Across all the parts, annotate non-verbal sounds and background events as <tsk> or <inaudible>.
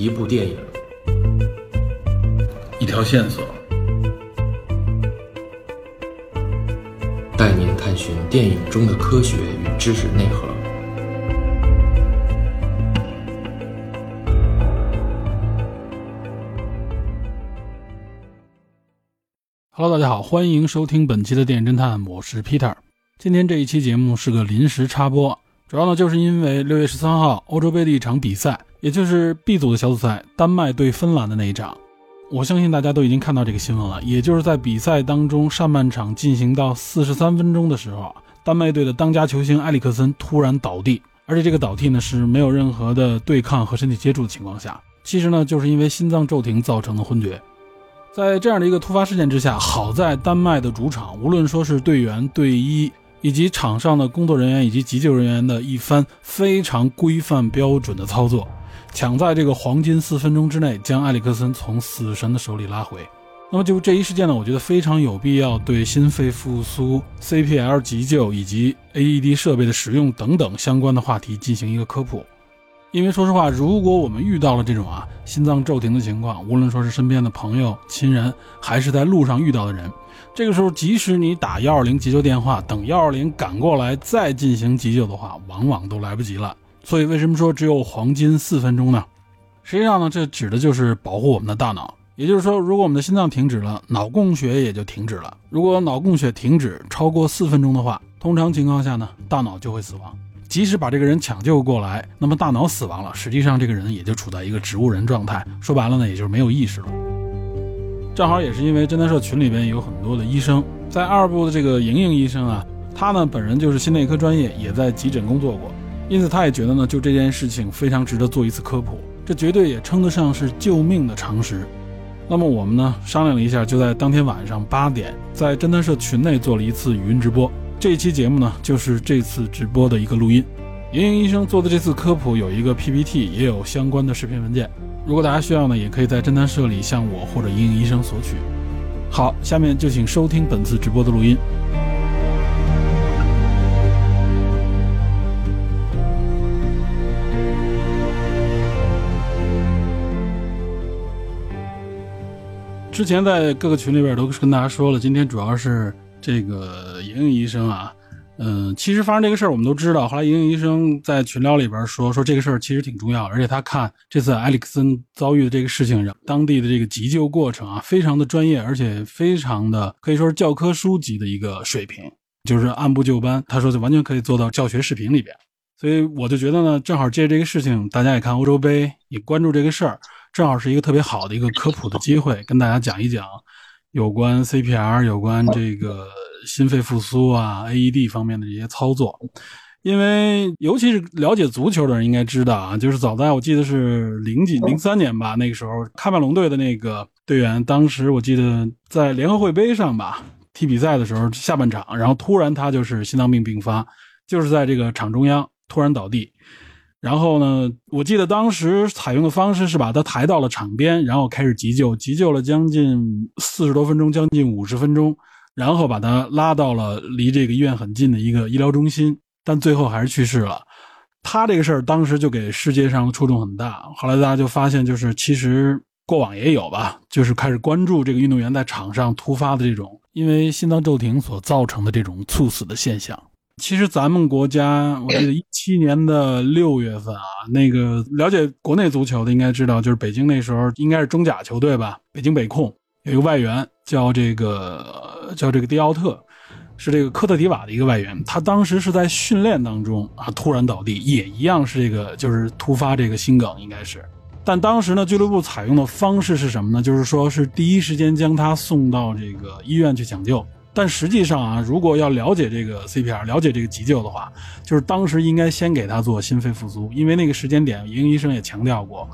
一部电影，一条线索，带您探寻电影中的科学与知识内核。Hello，大家好，欢迎收听本期的电影侦探，我是 Peter。今天这一期节目是个临时插播，主要呢就是因为六月十三号欧洲杯的一场比赛，也就是 B 组的小组赛，丹麦对芬兰的那一场。我相信大家都已经看到这个新闻了，也就是在比赛当中上半场进行到四十三分钟的时候，丹麦队的当家球星埃里克森突然倒地，而且这个倒地呢是没有任何的对抗和身体接触的情况下，其实呢就是因为心脏骤停造成的昏厥。在这样的一个突发事件之下，好在丹麦的主场，无论说是队员、队医，以及场上的工作人员以及急救人员的一番非常规范标准的操作，抢在这个黄金四分钟之内将埃里克森从死神的手里拉回。那么就这一事件呢，我觉得非常有必要对心肺复苏、CPL 急救以及 AED 设备的使用等等相关的话题进行一个科普。因为说实话，如果我们遇到了这种啊心脏骤停的情况，无论说是身边的朋友、亲人，还是在路上遇到的人，这个时候即使你打幺二零急救电话，等幺二零赶过来再进行急救的话，往往都来不及了。所以为什么说只有黄金四分钟呢？实际上呢，这指的就是保护我们的大脑。也就是说，如果我们的心脏停止了，脑供血也就停止了。如果脑供血停止超过四分钟的话，通常情况下呢，大脑就会死亡。即使把这个人抢救过来，那么大脑死亡了，实际上这个人也就处在一个植物人状态。说白了呢，也就是没有意识了。正好也是因为侦探社群里边有很多的医生，在二部的这个莹莹医生啊，他呢本人就是心内科专业，也在急诊工作过，因此他也觉得呢，就这件事情非常值得做一次科普，这绝对也称得上是救命的常识。那么我们呢商量了一下，就在当天晚上八点，在侦探社群内做了一次语音直播。这一期节目呢，就是这次直播的一个录音。莹莹医生做的这次科普有一个 PPT，也有相关的视频文件。如果大家需要呢，也可以在侦探社里向我或者莹莹医生索取。好，下面就请收听本次直播的录音。之前在各个群里边都是跟大家说了，今天主要是这个莹莹医生啊，嗯，其实发生这个事儿我们都知道。后来莹莹医生在群聊里边说，说这个事儿其实挺重要，而且他看这次埃里克森遭遇的这个事情，当地的这个急救过程啊，非常的专业，而且非常的可以说是教科书级的一个水平，就是按部就班。他说就完全可以做到教学视频里边。所以我就觉得呢，正好借这个事情，大家也看欧洲杯，也关注这个事儿。正好是一个特别好的一个科普的机会，跟大家讲一讲有关 CPR、有关这个心肺复苏啊、AED 方面的这些操作。因为尤其是了解足球的人应该知道啊，就是早在我记得是零几零三年吧，那个时候喀麦隆队的那个队员，当时我记得在联合会杯上吧踢比赛的时候，下半场，然后突然他就是心脏病并发，就是在这个场中央突然倒地。然后呢，我记得当时采用的方式是把他抬到了场边，然后开始急救，急救了将近四十多分钟，将近五十分钟，然后把他拉到了离这个医院很近的一个医疗中心，但最后还是去世了。他这个事儿当时就给世界上触动很大，后来大家就发现，就是其实过往也有吧，就是开始关注这个运动员在场上突发的这种因为心脏骤停所造成的这种猝死的现象。其实咱们国家，我记得一七年的六月份啊，那个了解国内足球的应该知道，就是北京那时候应该是中甲球队吧，北京北控有一个外援叫这个叫这个迪奥特，是这个科特迪瓦的一个外援，他当时是在训练当中啊突然倒地，也一样是这个就是突发这个心梗应该是，但当时呢俱乐部采用的方式是什么呢？就是说是第一时间将他送到这个医院去抢救。但实际上啊，如果要了解这个 CPR，了解这个急救的话，就是当时应该先给他做心肺复苏，因为那个时间点，莹医生也强调过，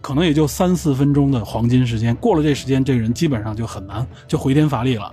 可能也就三四分钟的黄金时间，过了这时间，这个人基本上就很难就回天乏力了。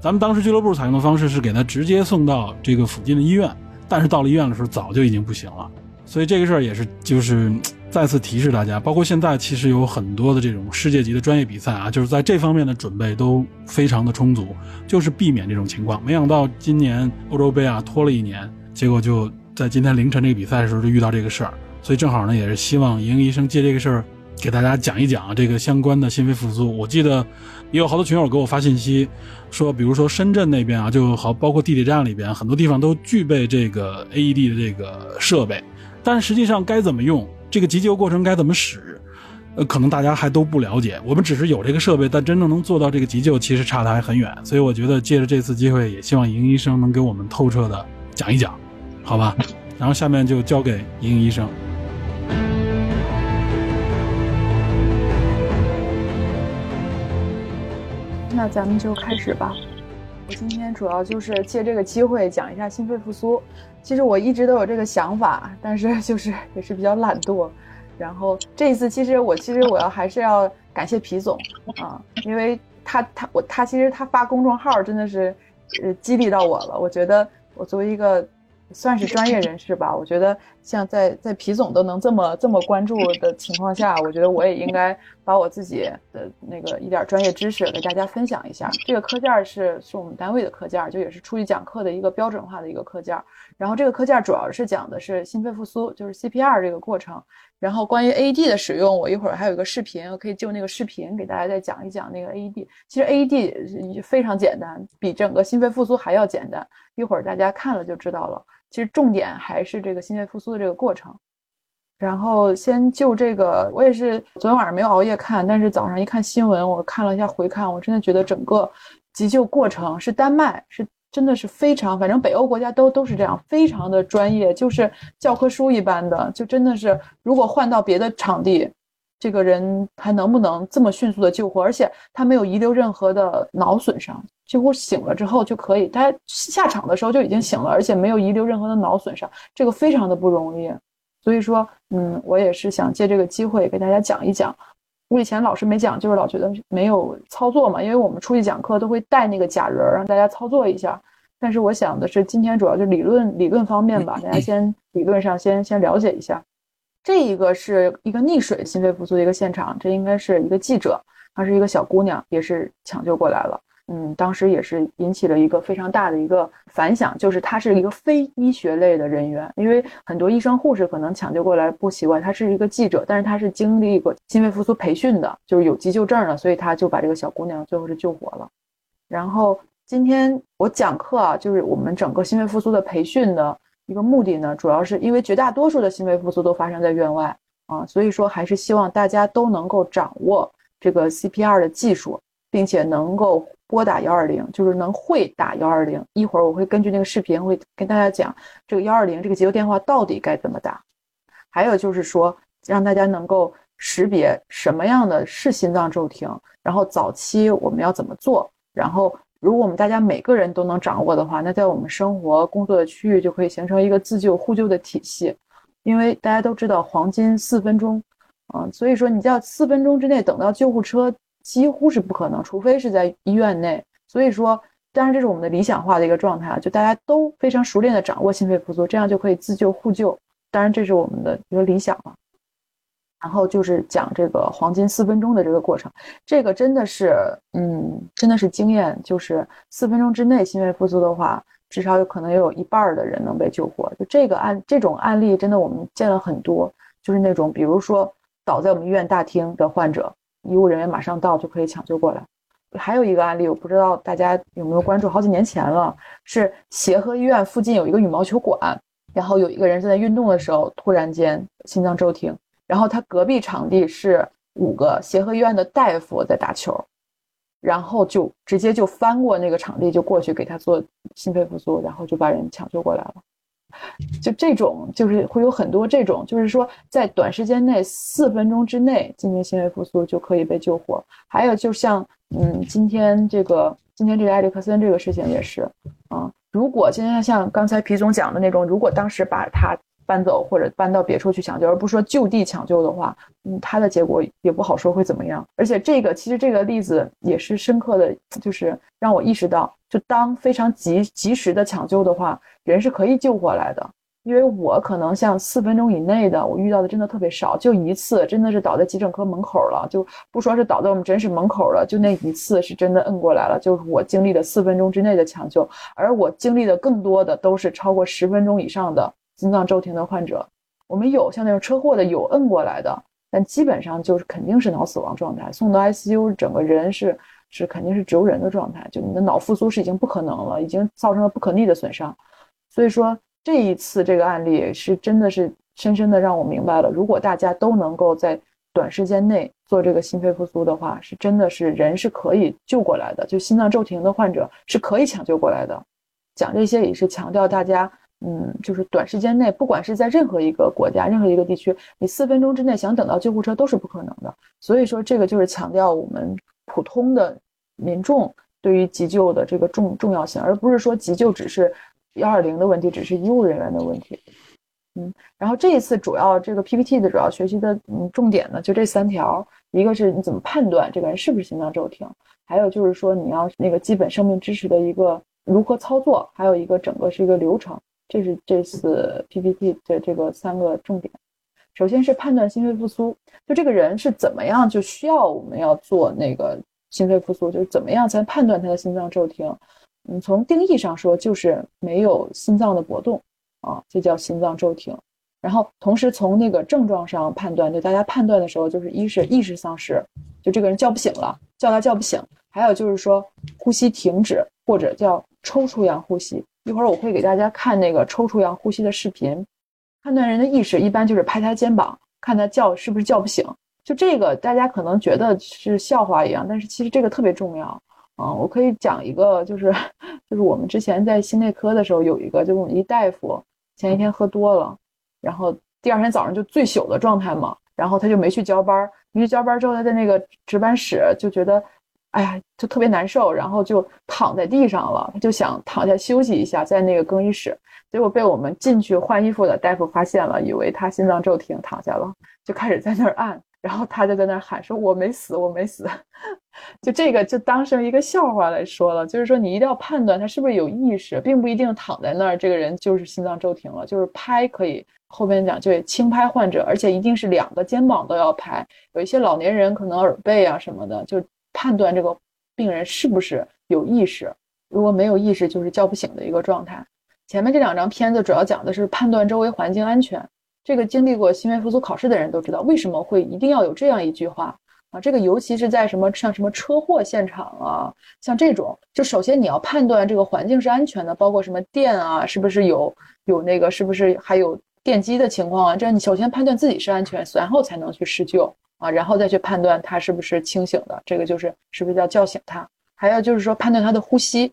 咱们当时俱乐部采用的方式是给他直接送到这个附近的医院，但是到了医院的时候，早就已经不行了。所以这个事儿也是就是再次提示大家，包括现在其实有很多的这种世界级的专业比赛啊，就是在这方面的准备都非常的充足，就是避免这种情况。没想到今年欧洲杯啊拖了一年，结果就在今天凌晨这个比赛的时候就遇到这个事儿，所以正好呢也是希望莹莹医生借这个事儿给大家讲一讲这个相关的心肺复苏。我记得也有好多群友给我发信息，说比如说深圳那边啊，就好包括地铁站里边很多地方都具备这个 AED 的这个设备，但实际上该怎么用，这个急救过程该怎么使，呃，可能大家还都不了解。我们只是有这个设备，但真正能做到这个急救，其实差的还很远。所以我觉得借着这次机会，也希望莹医生能给我们透彻的讲一讲，好吧？然后下面就交给莹医生。那咱们就开始吧。我今天主要就是借这个机会讲一下心肺复苏。其实我一直都有这个想法，但是 <laughs> 就是也是比较懒惰。然后这一次，其实我其实我要还是要感谢皮总啊，因为他他我他其实他发公众号真的是呃激励到我了。我觉得我作为一个。算是专业人士吧，我觉得像在在皮总都能这么这么关注的情况下，我觉得我也应该把我自己的那个一点专业知识给大家分享一下。这个课件是是我们单位的课件，就也是出去讲课的一个标准化的一个课件。然后这个课件主要是讲的是心肺复苏，就是 CPR 这个过程。然后关于 AED 的使用，我一会儿还有一个视频，我可以就那个视频给大家再讲一讲那个 AED。其实 AED 非常简单，比整个心肺复苏还要简单。一会儿大家看了就知道了。其实重点还是这个心肺复苏的这个过程，然后先就这个，我也是昨天晚上没有熬夜看，但是早上一看新闻，我看了一下回看，我真的觉得整个急救过程是丹麦是真的是非常，反正北欧国家都都是这样，非常的专业，就是教科书一般的，就真的是如果换到别的场地。这个人还能不能这么迅速的救活？而且他没有遗留任何的脑损伤，几乎醒了之后就可以。他下场的时候就已经醒了，而且没有遗留任何的脑损伤，这个非常的不容易。所以说，嗯，我也是想借这个机会给大家讲一讲。我以前老师没讲，就是老觉得没有操作嘛，因为我们出去讲课都会带那个假人让大家操作一下。但是我想的是，今天主要就理论理论方面吧，大家先理论上先先了解一下。这一个是一个溺水心肺复苏的一个现场，这应该是一个记者，她是一个小姑娘，也是抢救过来了。嗯，当时也是引起了一个非常大的一个反响，就是她是一个非医学类的人员，因为很多医生护士可能抢救过来不习惯，她是一个记者，但是她是经历过心肺复苏培训的，就是有急救证的，所以她就把这个小姑娘最后是救活了。然后今天我讲课啊，就是我们整个心肺复苏的培训的。一个目的呢，主要是因为绝大多数的心肺复苏都发生在院外啊，所以说还是希望大家都能够掌握这个 CPR 的技术，并且能够拨打幺二零，就是能会打幺二零。一会儿我会根据那个视频会跟大家讲这个幺二零这个急救电话到底该怎么打，还有就是说让大家能够识别什么样的是心脏骤停，然后早期我们要怎么做，然后。如果我们大家每个人都能掌握的话，那在我们生活工作的区域就可以形成一个自救互救的体系。因为大家都知道黄金四分钟，啊，所以说你要四分钟之内等到救护车几乎是不可能，除非是在医院内。所以说，当然这是我们的理想化的一个状态啊，就大家都非常熟练的掌握心肺复苏，这样就可以自救互救。当然这是我们的一个理想了。然后就是讲这个黄金四分钟的这个过程，这个真的是，嗯，真的是经验，就是四分钟之内心肺复苏的话，至少有可能有一半的人能被救活。就这个案，这种案例真的我们见了很多，就是那种比如说倒在我们医院大厅的患者，医务人员马上到就可以抢救过来。还有一个案例，我不知道大家有没有关注，好几年前了，是协和医院附近有一个羽毛球馆，然后有一个人正在运动的时候，突然间心脏骤停。然后他隔壁场地是五个协和医院的大夫在打球，然后就直接就翻过那个场地就过去给他做心肺复苏，然后就把人抢救过来了。就这种就是会有很多这种，就是说在短时间内四分钟之内进行心肺复苏就可以被救活。还有就像嗯今天这个今天这个埃里克森这个事情也是啊，如果今天像刚才皮总讲的那种，如果当时把他。搬走或者搬到别处去抢救，而不说就地抢救的话，嗯，它的结果也不好说会怎么样。而且这个其实这个例子也是深刻的，就是让我意识到，就当非常及及时的抢救的话，人是可以救活来的。因为我可能像四分钟以内的，我遇到的真的特别少，就一次，真的是倒在急诊科门口了，就不说是倒在我们诊室门口了，就那一次是真的摁过来了，就是我经历了四分钟之内的抢救，而我经历的更多的都是超过十分钟以上的。心脏骤停的患者，我们有像那种车祸的，有摁过来的，但基本上就是肯定是脑死亡状态，送到 ICU，整个人是是肯定是植物人的状态，就你的脑复苏是已经不可能了，已经造成了不可逆的损伤。所以说这一次这个案例是真的是深深的让我明白了，如果大家都能够在短时间内做这个心肺复苏的话，是真的是人是可以救过来的，就心脏骤停的患者是可以抢救过来的。讲这些也是强调大家。嗯，就是短时间内，不管是在任何一个国家、任何一个地区，你四分钟之内想等到救护车都是不可能的。所以说，这个就是强调我们普通的民众对于急救的这个重重要性，而不是说急救只是幺二零的问题，只是医务人员的问题。嗯，然后这一次主要这个 PPT 的主要学习的嗯重点呢，就这三条：一个是你怎么判断这个人是不是心脏骤停，还有就是说你要那个基本生命支持的一个如何操作，还有一个整个是一个流程。这是这次 PPT 的这个三个重点。首先是判断心肺复苏，就这个人是怎么样就需要我们要做那个心肺复苏，就是怎么样才判断他的心脏骤停。嗯，从定义上说，就是没有心脏的搏动啊，这叫心脏骤停。然后同时从那个症状上判断，就大家判断的时候，就是一是意识丧失，就这个人叫不醒了，叫他叫不醒；还有就是说呼吸停止或者叫抽搐样呼吸。一会儿我会给大家看那个抽搐样呼吸的视频，判断人的意识一般就是拍他肩膀，看他叫是不是叫不醒。就这个大家可能觉得是笑话一样，但是其实这个特别重要啊！我可以讲一个，就是 <laughs> 就是我们之前在心内科的时候有一个，就我们一大夫前一天喝多了，然后第二天早上就醉酒的状态嘛，然后他就没去交班，没去交班之后他在那个值班室就觉得。哎呀，就特别难受，然后就躺在地上了。他就想躺下休息一下，在那个更衣室，结果被我们进去换衣服的大夫发现了，以为他心脏骤停，躺下了，就开始在那儿按，然后他就在那儿喊说：“我没死，我没死。<laughs> ”就这个就当成一个笑话来说了。就是说，你一定要判断他是不是有意识，并不一定躺在那儿，这个人就是心脏骤停了。就是拍可以，后边讲就轻拍患者，而且一定是两个肩膀都要拍。有一些老年人可能耳背啊什么的，就。判断这个病人是不是有意识，如果没有意识，就是叫不醒的一个状态。前面这两张片子主要讲的是判断周围环境安全。这个经历过心肺复苏考试的人都知道，为什么会一定要有这样一句话啊？这个尤其是在什么像什么车祸现场啊，像这种，就首先你要判断这个环境是安全的，包括什么电啊，是不是有有那个，是不是还有电机的情况啊？这样你首先判断自己是安全，然后才能去施救。啊，然后再去判断他是不是清醒的，这个就是是不是叫叫醒他。还有就是说判断他的呼吸。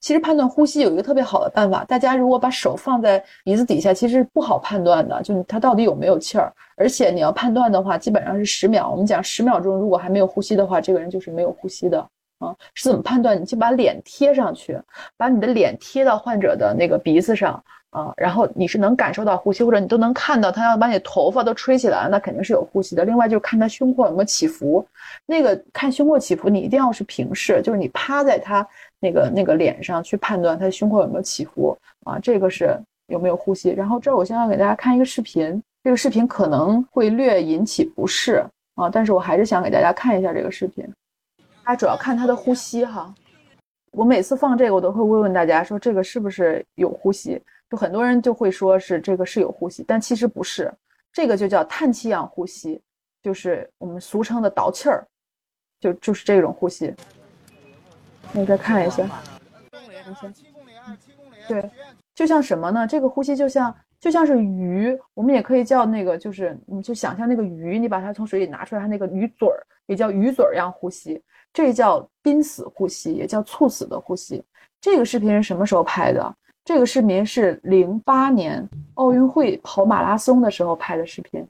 其实判断呼吸有一个特别好的办法，大家如果把手放在鼻子底下，其实不好判断的，就他到底有没有气儿。而且你要判断的话，基本上是十秒。我们讲十秒钟，如果还没有呼吸的话，这个人就是没有呼吸的。啊，是怎么判断？你就把脸贴上去，把你的脸贴到患者的那个鼻子上。啊，然后你是能感受到呼吸，或者你都能看到他要把你头发都吹起来，那肯定是有呼吸的。另外就是看他胸廓有没有起伏，那个看胸廓起伏，你一定要是平视，就是你趴在他那个那个脸上去判断他胸廓有没有起伏啊，这个是有没有呼吸。然后这儿我现在给大家看一个视频，这个视频可能会略引起不适啊，但是我还是想给大家看一下这个视频，大家主要看他的呼吸哈。我每次放这个，我都会问问大家说这个是不是有呼吸。就很多人就会说是这个是有呼吸，但其实不是，这个就叫叹气样呼吸，就是我们俗称的倒气儿，就就是这种呼吸。你再看一下，对，就像什么呢？这个呼吸就像就像是鱼，我们也可以叫那个，就是你就想象那个鱼，你把它从水里拿出来，它那个鱼嘴儿也叫鱼嘴儿样呼吸，这叫濒死呼吸，也叫猝死的呼吸。这个视频是什么时候拍的？这个视频是零八年奥运会跑马拉松的时候拍的视频，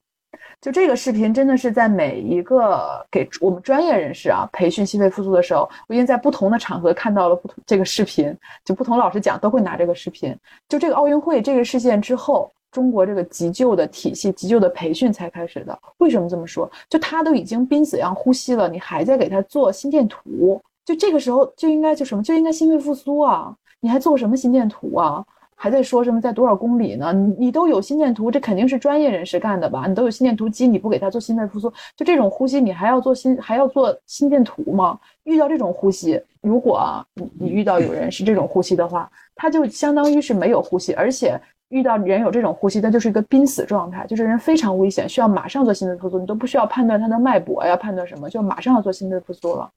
就这个视频真的是在每一个给我们专业人士啊培训心肺复苏的时候，我已经在不同的场合看到了不同这个视频，就不同老师讲都会拿这个视频。就这个奥运会这个事件之后，中国这个急救的体系、急救的培训才开始的。为什么这么说？就他都已经濒死样呼吸了，你还在给他做心电图，就这个时候就应该就什么就应该心肺复苏啊。你还做什么心电图啊？还在说什么在多少公里呢？你你都有心电图，这肯定是专业人士干的吧？你都有心电图机，你不给他做心肺复苏，就这种呼吸，你还要做心还要做心电图吗？遇到这种呼吸，如果你你遇到有人是这种呼吸的话，他就相当于是没有呼吸，而且遇到人有这种呼吸，那就是一个濒死状态，就是人非常危险，需要马上做心肺复苏，你都不需要判断他的脉搏呀，判断什么，就马上要做心肺复苏了。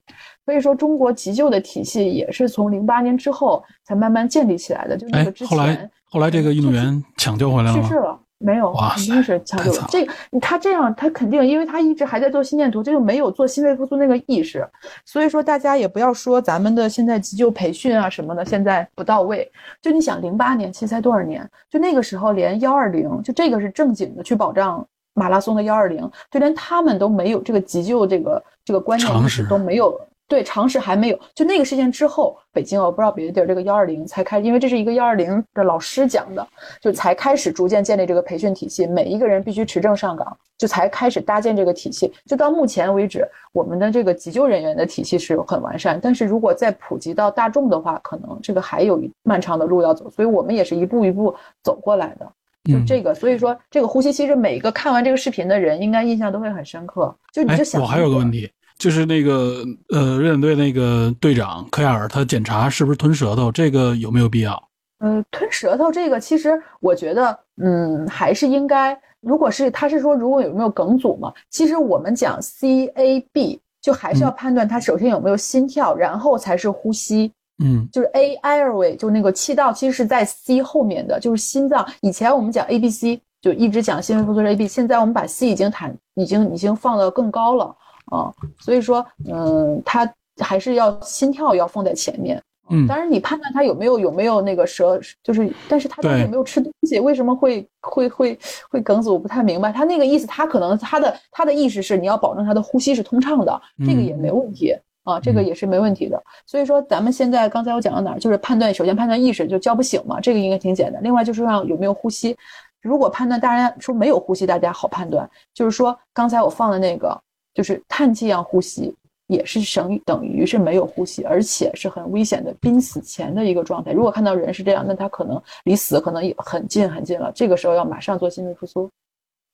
所以说，中国急救的体系也是从零八年之后才慢慢建立起来的。就那个之前，后来后来这个运动员抢救回来了去世了。没有，肯定是抢救这个。他这样，他肯定，因为他一直还在做心电图，这就没有做心肺复苏那个意识。所以说，大家也不要说咱们的现在急救培训啊什么的，现在不到位。就你想，零八年其实才多少年？就那个时候，连幺二零，就这个是正经的去保障马拉松的幺二零，就连他们都没有这个急救这个这个观念意识都没有。对常识还没有，就那个事件之后，北京我不知道别的地儿，这个幺二零才开，因为这是一个幺二零的老师讲的，就才开始逐渐建立这个培训体系，每一个人必须持证上岗，就才开始搭建这个体系。就到目前为止，我们的这个急救人员的体系是很完善，但是如果再普及到大众的话，可能这个还有一漫长的路要走，所以我们也是一步一步走过来的。就这个，所以说这个呼吸，其实每一个看完这个视频的人，应该印象都会很深刻。就你就想，我还有个问题。就是那个呃，瑞典队那个队长科亚尔，他检查是不是吞舌头，这个有没有必要？呃，吞舌头这个，其实我觉得，嗯，还是应该。如果是他是说，如果有没有梗阻嘛？其实我们讲 C A B，就还是要判断他首先有没有心跳，然后才是呼吸。嗯，就是 A airway，就那个气道，其实是在 C 后面的，就是心脏。以前我们讲 A B C，就一直讲心肺复苏是 A B，现在我们把 C 已经谈，已经已经放到更高了。啊，所以说，嗯，他还是要心跳要放在前面。嗯，当然你判断他有没有有没有那个舌，就是，但是他有没有吃东西，为什么会会会会梗阻？我不太明白。他那个意思，他可能他的他的意识是你要保证他的呼吸是通畅的，这个也没问题啊，这个也是没问题的。所以说，咱们现在刚才我讲到哪儿，就是判断，首先判断意识就叫不醒嘛，这个应该挺简单。另外就是让有没有呼吸，如果判断大家说没有呼吸，大家好判断，就是说刚才我放的那个。就是叹气样呼吸，也是省等于是没有呼吸，而且是很危险的濒死前的一个状态。如果看到人是这样，那他可能离死可能也很近很近了。这个时候要马上做心肺复苏。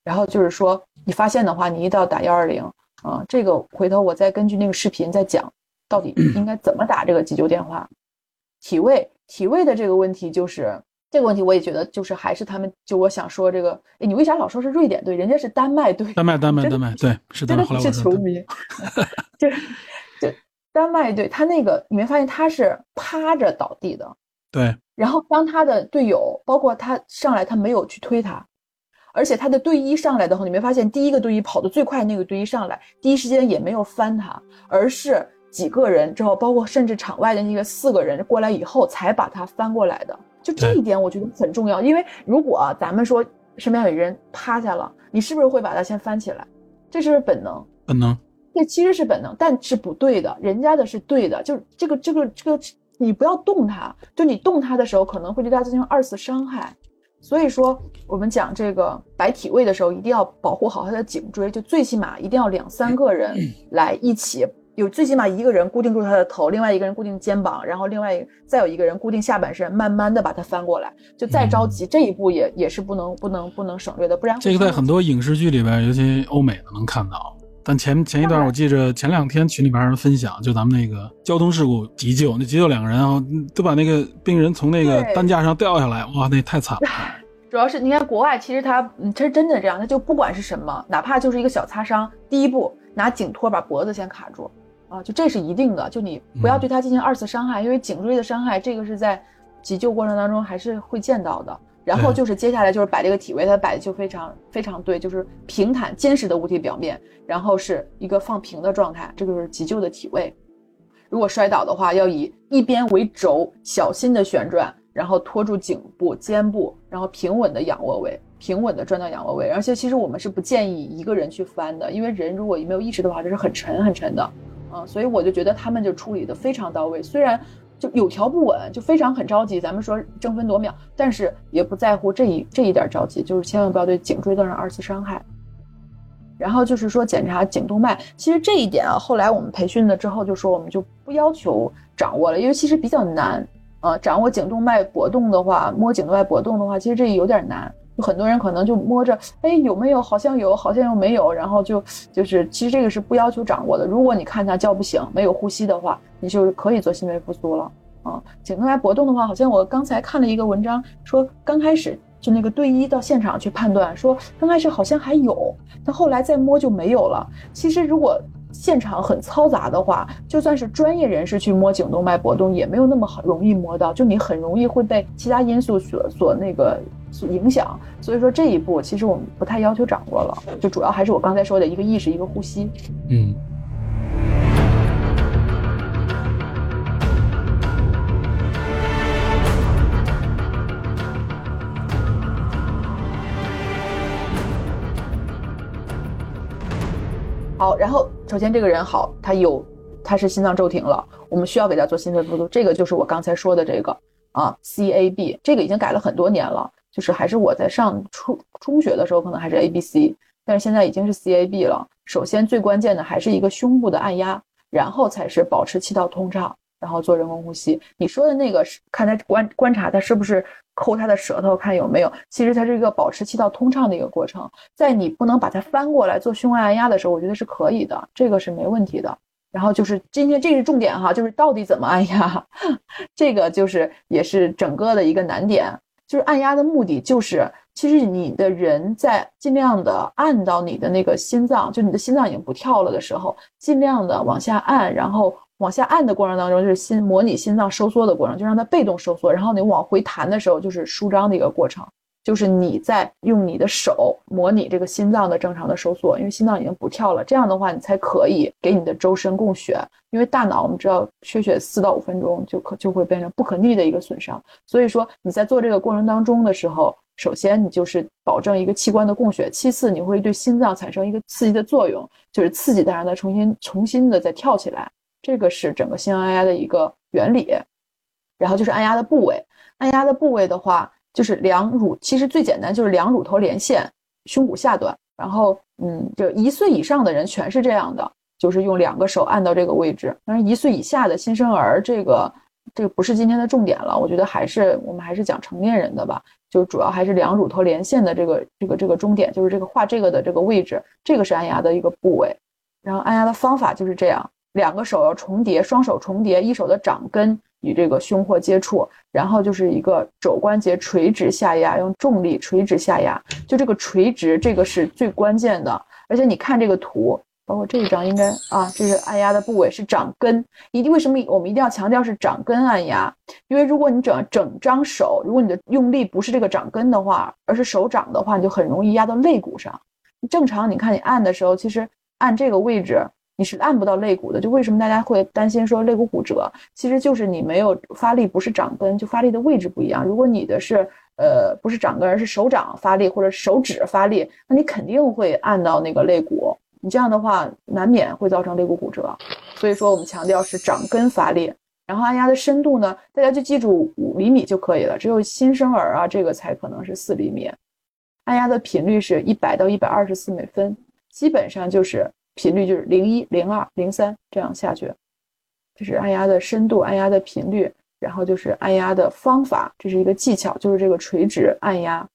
然后就是说，你发现的话，你一定要打幺二零啊。这个回头我再根据那个视频再讲，到底应该怎么打这个急救电话。体位，体位的这个问题就是。这个问题我也觉得，就是还是他们，就我想说这个，哎，你为啥老说是瑞典队？人家是丹麦队。丹麦，丹麦，<laughs> 丹麦，对，是的。真的是球迷，<laughs> 就就丹麦队，他那个你没发现他是趴着倒地的？对。然后当他的队友，包括他上来，他没有去推他，而且他的队医上来的话，你没发现第一个队医跑得最快那个队医上来，第一时间也没有翻他，而是几个人之后，包括甚至场外的那个四个人过来以后，才把他翻过来的。就这一点，我觉得很重要，因为如果咱们说身边有人趴下了，你是不是会把他先翻起来？这是本能，本能。这其实是本能，但是不对的，人家的是对的。就这个这个这个，你不要动他，就你动他的时候，可能会对他进行二次伤害。所以说，我们讲这个摆体位的时候，一定要保护好他的颈椎，就最起码一定要两三个人 <clears throat> 来一起。有最起码一个人固定住他的头，另外一个人固定肩膀，然后另外再有一个人固定下半身，慢慢的把他翻过来。就再着急，这一步也也是不能不能不能省略的，不然这个在很多影视剧里边，尤其欧美的能看到。但前前一段我记着前两天群里边人分享，就咱们那个交通事故急救，那急救两个人啊，都把那个病人从那个担架上掉下来，哇，那太惨了。主要是你看国外，其实他其实真的这样，他就不管是什么，哪怕就是一个小擦伤，第一步拿颈托把脖子先卡住。啊，就这是一定的，就你不要对它进行二次伤害，因为颈椎的伤害，这个是在急救过程当中还是会见到的。然后就是接下来就是摆这个体位，它摆的就非常非常对，就是平坦坚实的物体表面，然后是一个放平的状态，这个是急救的体位。如果摔倒的话，要以一边为轴，小心的旋转，然后托住颈部、肩部，然后平稳的仰卧位，平稳的转到仰卧位。而且其实我们是不建议一个人去翻的，因为人如果没有意识的话，这是很沉很沉的。啊，所以我就觉得他们就处理的非常到位，虽然就有条不紊，就非常很着急。咱们说争分夺秒，但是也不在乎这一这一点着急，就是千万不要对颈椎造成二次伤害。然后就是说检查颈动脉，其实这一点啊，后来我们培训了之后就说我们就不要求掌握了，因为其实比较难啊。掌握颈动脉搏动的话，摸颈动脉搏动的话，其实这有点难。很多人可能就摸着，哎，有没有？好像有，好像又没有。然后就就是，其实这个是不要求掌握的。如果你看他叫不醒，没有呼吸的话，你就可以做心肺复苏了啊。颈动脉搏动的话，好像我刚才看了一个文章，说刚开始就那个队医到现场去判断，说刚开始好像还有，但后来再摸就没有了。其实如果现场很嘈杂的话，就算是专业人士去摸颈动脉搏动，也没有那么好容易摸到，就你很容易会被其他因素所所那个影响。所以说这一步其实我们不太要求掌握了，就主要还是我刚才说的一个意识，一个呼吸。嗯。好，然后首先这个人好，他有，他是心脏骤停了，我们需要给他做心肺复苏，这个就是我刚才说的这个啊，CAB，这个已经改了很多年了，就是还是我在上初中学的时候可能还是 ABC，但是现在已经是 CAB 了。首先最关键的还是一个胸部的按压，然后才是保持气道通畅。然后做人工呼吸，你说的那个是看他观观察他是不是抠他的舌头看有没有，其实它是一个保持气道通畅的一个过程。在你不能把它翻过来做胸外按压的时候，我觉得是可以的，这个是没问题的。然后就是今天这是重点哈，就是到底怎么按压，<laughs> 这个就是也是整个的一个难点。就是按压的目的就是，其实你的人在尽量的按到你的那个心脏，就你的心脏已经不跳了的时候，尽量的往下按，然后。往下按的过程当中，就是心模拟心脏收缩的过程，就让它被动收缩。然后你往回弹的时候，就是舒张的一个过程，就是你在用你的手模拟这个心脏的正常的收缩，因为心脏已经不跳了。这样的话，你才可以给你的周身供血。因为大脑我们知道缺血四到五分钟就可就会变成不可逆的一个损伤。所以说你在做这个过程当中的时候，首先你就是保证一个器官的供血，其次你会对心脏产生一个刺激的作用，就是刺激它让它重新重新的再跳起来。这个是整个心脏按压的一个原理，然后就是按压的部位。按压的部位的话，就是两乳，其实最简单就是两乳头连线胸骨下端。然后，嗯，就一岁以上的人全是这样的，就是用两个手按到这个位置。当然，一岁以下的新生儿，这个这个不是今天的重点了。我觉得还是我们还是讲成年人的吧，就主要还是两乳头连线的这个这个这个终点，就是这个画这个的这个位置，这个是按压的一个部位。然后按压的方法就是这样。两个手要重叠，双手重叠，一手的掌根与这个胸廓接触，然后就是一个肘关节垂直下压，用重力垂直下压。就这个垂直，这个是最关键的。而且你看这个图，包括这一张，应该啊，这是按压的部位是掌根。一定为什么我们一定要强调是掌根按压？因为如果你整整张手，如果你的用力不是这个掌根的话，而是手掌的话，你就很容易压到肋骨上。正常你看你按的时候，其实按这个位置。你是按不到肋骨的，就为什么大家会担心说肋骨骨折？其实就是你没有发力，不是掌根，就发力的位置不一样。如果你的是呃不是掌根，而是手掌发力或者手指发力，那你肯定会按到那个肋骨。你这样的话难免会造成肋骨骨折。所以说我们强调是掌根发力，然后按压的深度呢，大家就记住五厘米就可以了。只有新生儿啊，这个才可能是四厘米。按压的频率是一百到一百二十四每分，基本上就是。频率就是零一、零二、零三这样下去，这是按压的深度、按压的频率，然后就是按压的方法，这是一个技巧，就是这个垂直按压。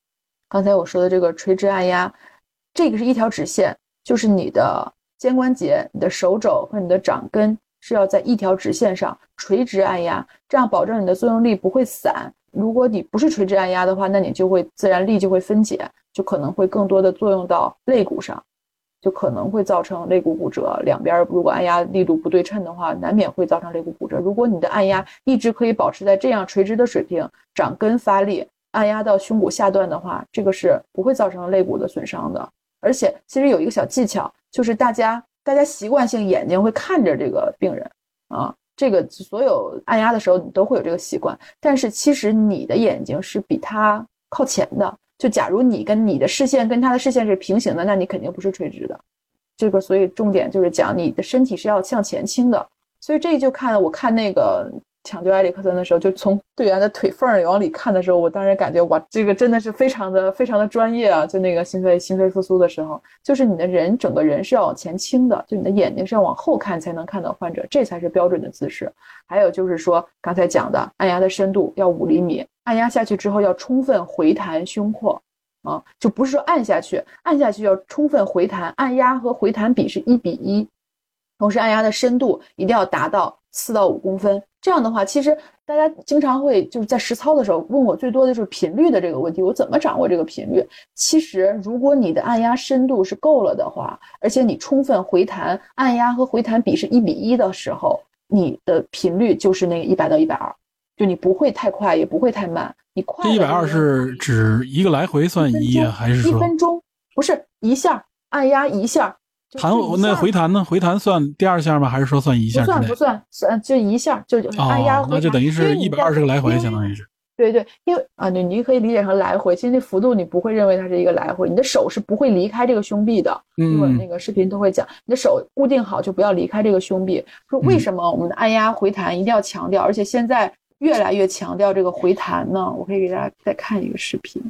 刚才我说的这个垂直按压，这个是一条直线，就是你的肩关节、你的手肘和你的掌根是要在一条直线上垂直按压，这样保证你的作用力不会散。如果你不是垂直按压的话，那你就会自然力就会分解，就可能会更多的作用到肋骨上。就可能会造成肋骨骨折，两边如果按压力度不对称的话，难免会造成肋骨骨折。如果你的按压一直可以保持在这样垂直的水平，掌根发力，按压到胸骨下段的话，这个是不会造成肋骨的损伤的。而且其实有一个小技巧，就是大家大家习惯性眼睛会看着这个病人啊，这个所有按压的时候你都会有这个习惯，但是其实你的眼睛是比他靠前的。就假如你跟你的视线跟他的视线是平行的，那你肯定不是垂直的。这个所以重点就是讲你的身体是要向前倾的。所以这就看我看那个抢救埃里克森的时候，就从队员的腿缝里往里看的时候，我当时感觉哇，这个真的是非常的非常的专业啊！就那个心肺心肺复苏的时候，就是你的人整个人是要往前倾的，就你的眼睛是要往后看才能看到患者，这才是标准的姿势。还有就是说刚才讲的按压的深度要五厘米。按压下去之后，要充分回弹胸廓，啊，就不是说按下去，按下去要充分回弹，按压和回弹比是一比一。同时，按压的深度一定要达到四到五公分。这样的话，其实大家经常会就是在实操的时候问我最多的就是频率的这个问题，我怎么掌握这个频率？其实如果你的按压深度是够了的话，而且你充分回弹，按压和回弹比是一比一的时候，你的频率就是那个一百到一百二，就你不会太快，也不会太慢。你快这一百二是指一个来回算一啊，还是说一分钟？不是一下按压一下。弹那回弹呢？回弹算第二下吗？还是说算一下？不算不算，算就一下就按压。那就等于是一百二十个来回，相当于是。对对，因为啊，你，你可以理解成来回。其实那幅度你不会认为它是一个来回，你的手是不会离开这个胸壁的。嗯。我那个视频都会讲，你的手固定好就不要离开这个胸壁。说为什么我们的按压回弹一定要强调？而且现在越来越强调这个回弹呢？我可以给大家再看一个视频。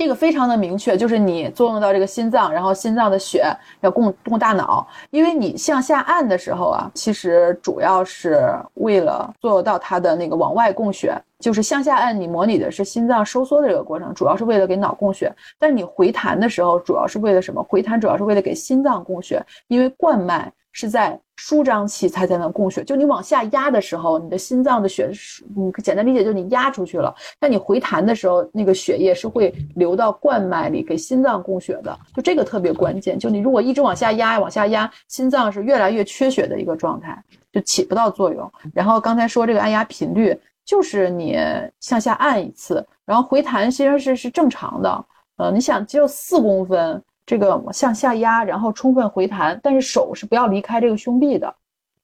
这个非常的明确，就是你作用到这个心脏，然后心脏的血要供供大脑，因为你向下按的时候啊，其实主要是为了作用到它的那个往外供血，就是向下按，你模拟的是心脏收缩的这个过程，主要是为了给脑供血。但是你回弹的时候，主要是为了什么？回弹主要是为了给心脏供血，因为冠脉。是在舒张期才才能供血，就你往下压的时候，你的心脏的血，你简单理解就是你压出去了。但你回弹的时候，那个血液是会流到冠脉里给心脏供血的，就这个特别关键。就你如果一直往下压，往下压，心脏是越来越缺血的一个状态，就起不到作用。然后刚才说这个按压频率，就是你向下按一次，然后回弹其实是是正常的。呃，你想只有四公分。这个向下压，然后充分回弹，但是手是不要离开这个胸壁的。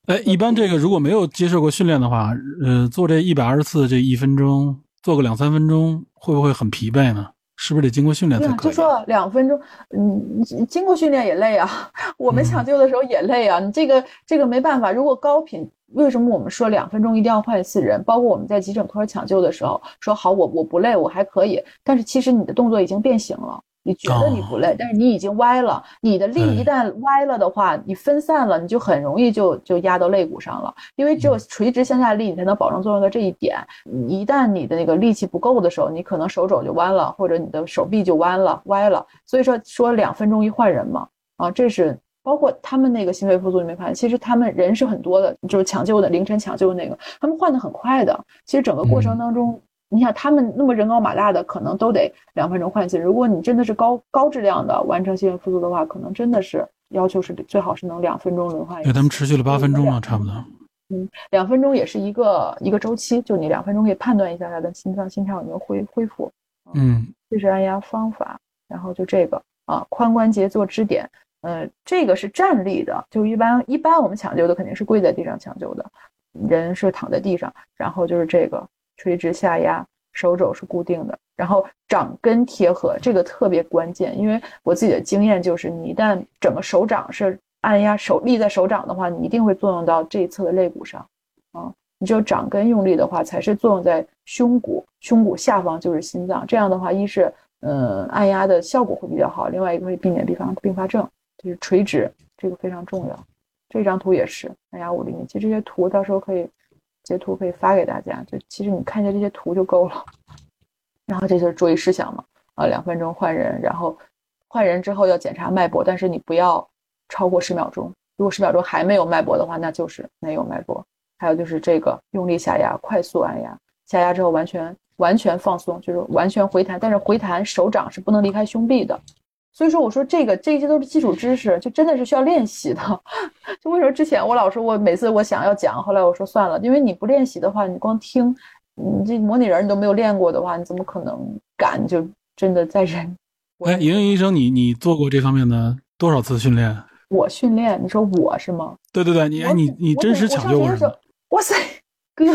哎，一般这个如果没有接受过训练的话，呃，做这一百二十次，这一分钟做个两三分钟，会不会很疲惫呢？是不是得经过训练才可以？就说两分钟，嗯，经过训练也累啊。<laughs> 我们抢救的时候也累啊。你这个这个没办法。如果高频，为什么我们说两分钟一定要换一次人？包括我们在急诊科抢救的时候，说好我我不累，我还可以。但是其实你的动作已经变形了。你觉得你不累，但是你已经歪了。你的力一旦歪了的话，你分散了，你就很容易就就压到肋骨上了。因为只有垂直向下力，你才能保证作用的这一点。一旦你的那个力气不够的时候，你可能手肘就弯了，或者你的手臂就弯了、歪了。所以说说两分钟一换人嘛，啊，这是包括他们那个心肺复苏，你没发现？其实他们人是很多的，就是抢救的凌晨抢救的那个，他们换的很快的。其实整个过程当中。你想他们那么人高马大的，可能都得两分钟换一次。如果你真的是高高质量的完成心肺复苏的话，可能真的是要求是最好是能两分钟轮换一次。对，他们持续了八分钟了，差不多。嗯，两分钟也是一个一个周期，就你两分钟可以判断一下他的心脏心跳有没有恢恢复。嗯，这是按压方法，然后就这个啊，髋关节做支点，呃，这个是站立的，就一般一般我们抢救的肯定是跪在地上抢救的，人是躺在地上，然后就是这个。垂直下压，手肘是固定的，然后掌根贴合，这个特别关键。因为我自己的经验就是，你一旦整个手掌是按压手立在手掌的话，你一定会作用到这一侧的肋骨上，啊，你只有掌根用力的话，才是作用在胸骨，胸骨下方就是心脏。这样的话，一是嗯按压的效果会比较好，另外一个会避免并发并发症，就是垂直，这个非常重要。这张图也是按压五厘米，其实这些图到时候可以。截图可以发给大家，就其实你看一下这些图就够了。然后这就是注意事项嘛，啊，两分钟换人，然后换人之后要检查脉搏，但是你不要超过十秒钟。如果十秒钟还没有脉搏的话，那就是没有脉搏。还有就是这个用力下压，快速按压，下压之后完全完全放松，就是完全回弹，但是回弹手掌是不能离开胸壁的。所以说，我说这个这些都是基础知识，就真的是需要练习的。<laughs> 就为什么之前我老说，我每次我想要讲，后来我说算了，因为你不练习的话，你光听，你这模拟人你都没有练过的话，你怎么可能敢就真的在人？<laughs> 哎，莹莹医生，你你做过这方面的多少次训练？我训练，你说我是吗？对对对，你哎你你真实抢救过？哇塞，哥，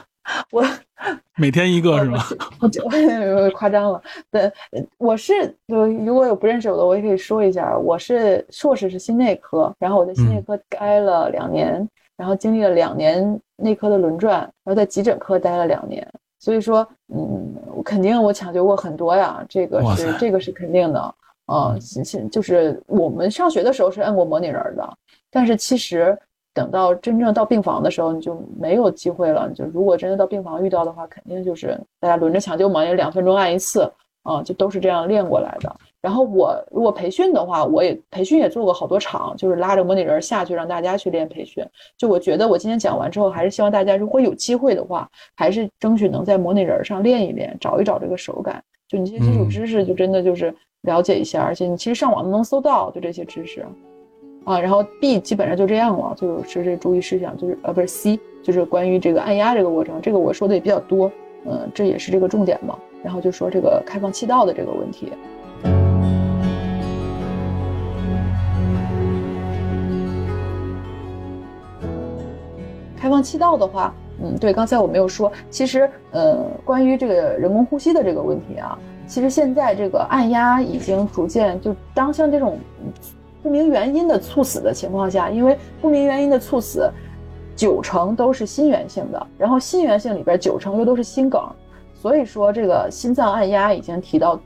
<laughs> 我。<laughs> 每天一个是吧？<laughs> 我就 <laughs> 夸张了。对，我是就如果有不认识我的，我也可以说一下，我是硕士是心内科，然后我在心内科待了两年，然后经历了两年内科的轮转，然后在急诊科待了两年。所以说，嗯，肯定我抢救过很多呀，这个是这个是肯定的。嗯，就是我们上学的时候是按过模拟人的，但是其实。等到真正到病房的时候，你就没有机会了。就如果真的到病房遇到的话，肯定就是大家轮着抢救嘛，也两分钟按一次啊，就都是这样练过来的。然后我如果培训的话，我也培训也做过好多场，就是拉着模拟人下去让大家去练培训。就我觉得我今天讲完之后，还是希望大家如果有机会的话，还是争取能在模拟人上练一练，找一找这个手感。就你这些基础知识，就真的就是了解一下，而且你其实上网都能搜到，就这些知识。啊，然后 B 基本上就这样了，就是这注意事项，就是呃不是 C，就是关于这个按压这个过程，这个我说的也比较多，嗯，这也是这个重点嘛。然后就说这个开放气道的这个问题。开放气道的话，嗯，对，刚才我没有说，其实呃，关于这个人工呼吸的这个问题啊，其实现在这个按压已经逐渐就当像这种。不明原因的猝死的情况下，因为不明原因的猝死，九成都是心源性的，然后心源性里边九成又都是心梗，所以说这个心脏按压已经提到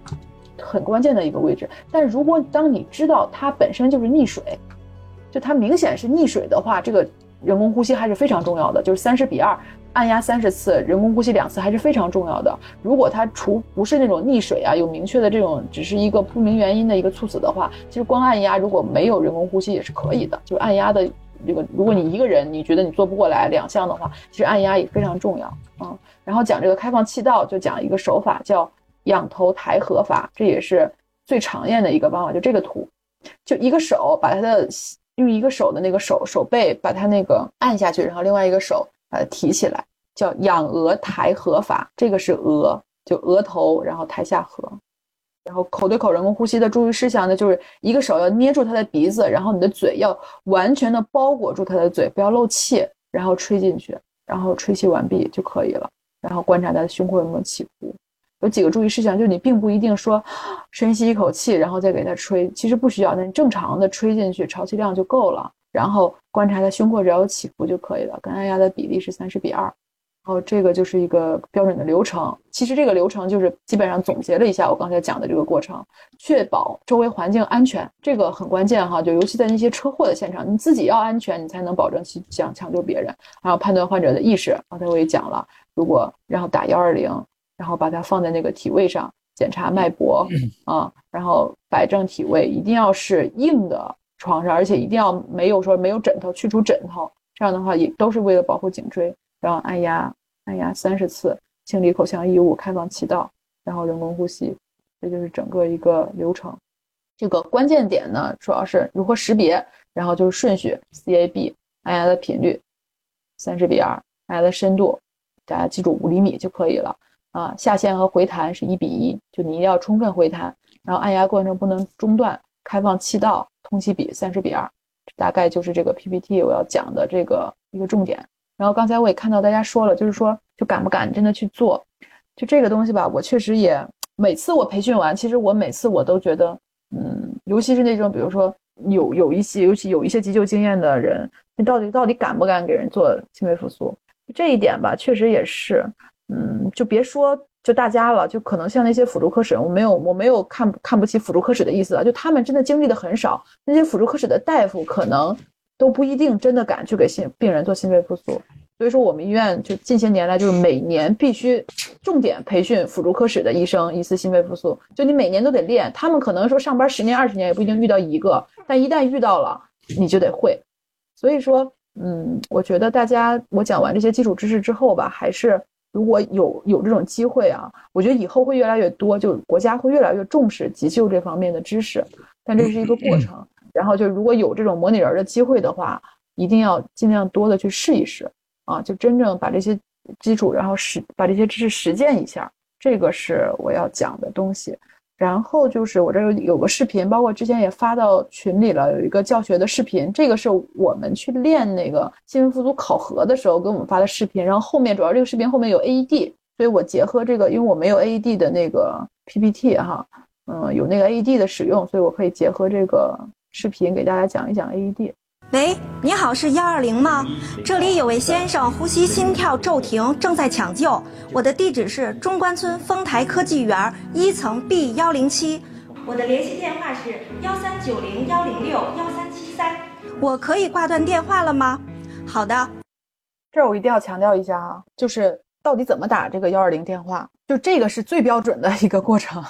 很关键的一个位置。但如果当你知道它本身就是溺水，就它明显是溺水的话，这个人工呼吸还是非常重要的，就是三十比二。按压三十次，人工呼吸两次还是非常重要的。如果他除不是那种溺水啊，有明确的这种，只是一个不明原因的一个猝死的话，其实光按压如果没有人工呼吸也是可以的。就是按压的这个，如果你一个人你觉得你做不过来两项的话，其实按压也非常重要啊。然后讲这个开放气道，就讲一个手法叫仰头抬合法，这也是最常见的一个方法。就这个图，就一个手把他的用一个手的那个手手背把它那个按下去，然后另外一个手。把它提起来，叫仰额抬合法。这个是额，就额头，然后抬下颌。然后口对口人工呼吸的注意事项呢，就是一个手要捏住他的鼻子，然后你的嘴要完全的包裹住他的嘴，不要漏气，然后吹进去，然后吹气完毕就可以了。然后观察他的胸廓有没有起伏。有几个注意事项，就是你并不一定说深吸一口气，然后再给他吹，其实不需要，那你正常的吹进去，潮气量就够了。然后观察它胸廓只要有起伏就可以了，跟按压的比例是三十比二，然后这个就是一个标准的流程。其实这个流程就是基本上总结了一下我刚才讲的这个过程，确保周围环境安全，这个很关键哈。就尤其在那些车祸的现场，你自己要安全，你才能保证去抢抢救别人，然后判断患者的意识。刚才我也讲了，如果然后打幺二零，然后把它放在那个体位上检查脉搏啊，然后摆正体位，一定要是硬的。床上，而且一定要没有说没有枕头，去除枕头，这样的话也都是为了保护颈椎。然后按压，按压三十次，清理口腔异物，开放气道，然后人工呼吸，这就是整个一个流程。这个关键点呢，主要是如何识别，然后就是顺序，CAB，按压的频率，三十比二，按压的深度，大家记住五厘米就可以了啊。下陷和回弹是一比一，就你一定要充分回弹，然后按压过程不能中断，开放气道。通气比三十比二，大概就是这个 PPT 我要讲的这个一个重点。然后刚才我也看到大家说了，就是说就敢不敢真的去做，就这个东西吧，我确实也每次我培训完，其实我每次我都觉得，嗯，尤其是那种比如说有有一些，尤其有一些急救经验的人，你到底到底敢不敢给人做心肺复苏？这一点吧，确实也是，嗯，就别说。就大家了，就可能像那些辅助科室，我没有我没有看看不起辅助科室的意思啊，就他们真的经历的很少，那些辅助科室的大夫可能都不一定真的敢去给心病人做心肺复苏。所以说我们医院就近些年来就是每年必须重点培训辅助科室的医生一次心肺复苏，就你每年都得练。他们可能说上班十年二十年也不一定遇到一个，但一旦遇到了你就得会。所以说，嗯，我觉得大家我讲完这些基础知识之后吧，还是。如果有有这种机会啊，我觉得以后会越来越多，就国家会越来越重视急救这方面的知识，但这是一个过程。然后就如果有这种模拟人的机会的话，一定要尽量多的去试一试啊，就真正把这些基础，然后实把这些知识实践一下，这个是我要讲的东西。然后就是我这有有个视频，包括之前也发到群里了，有一个教学的视频。这个是我们去练那个新闻复读考核的时候给我们发的视频。然后后面主要这个视频后面有 AED，所以我结合这个，因为我没有 AED 的那个 PPT 哈，嗯，有那个 AED 的使用，所以我可以结合这个视频给大家讲一讲 AED。喂，你好，是幺二零吗？这里有位先生呼吸心跳骤停，正在抢救。我的地址是中关村丰台科技园一层 B 幺零七，我的联系电话是幺三九零幺零六幺三七三。我可以挂断电话了吗？好的。这儿我一定要强调一下啊，就是到底怎么打这个幺二零电话，就这个是最标准的一个过程。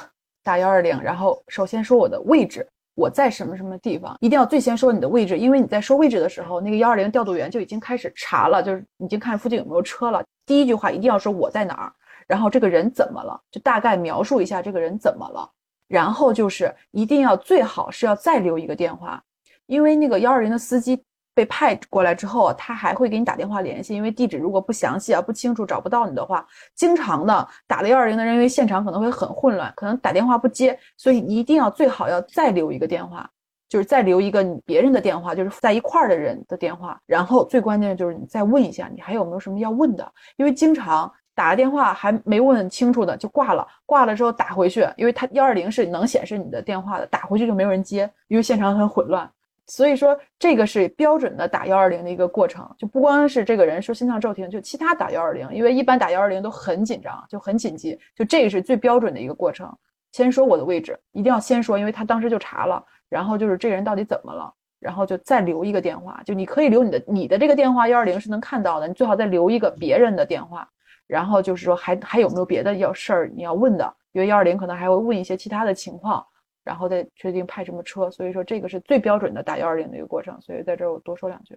打幺二零，然后首先说我的位置，我在什么什么地方，一定要最先说你的位置，因为你在说位置的时候，那个幺二零调度员就已经开始查了，就是已经看附近有没有车了。第一句话一定要说我在哪儿，然后这个人怎么了，就大概描述一下这个人怎么了，然后就是一定要最好是要再留一个电话，因为那个幺二零的司机。被派过来之后，他还会给你打电话联系，因为地址如果不详细啊、不清楚、找不到你的话，经常的打了幺二零的人，因为现场可能会很混乱，可能打电话不接，所以一定要最好要再留一个电话，就是再留一个你别人的电话，就是在一块儿的人的电话。然后最关键的就是你再问一下，你还有没有什么要问的？因为经常打个电话还没问清楚的就挂了，挂了之后打回去，因为他幺二零是能显示你的电话的，打回去就没有人接，因为现场很混乱。所以说，这个是标准的打幺二零的一个过程，就不光是这个人说心脏骤停，就其他打幺二零，因为一般打幺二零都很紧张，就很紧急，就这个是最标准的一个过程。先说我的位置，一定要先说，因为他当时就查了，然后就是这个人到底怎么了，然后就再留一个电话，就你可以留你的你的这个电话幺二零是能看到的，你最好再留一个别人的电话，然后就是说还还有没有别的要事儿你要问的，因为幺二零可能还会问一些其他的情况。然后再确定派什么车，所以说这个是最标准的打幺二零的一个过程，所以在这儿我多说两句。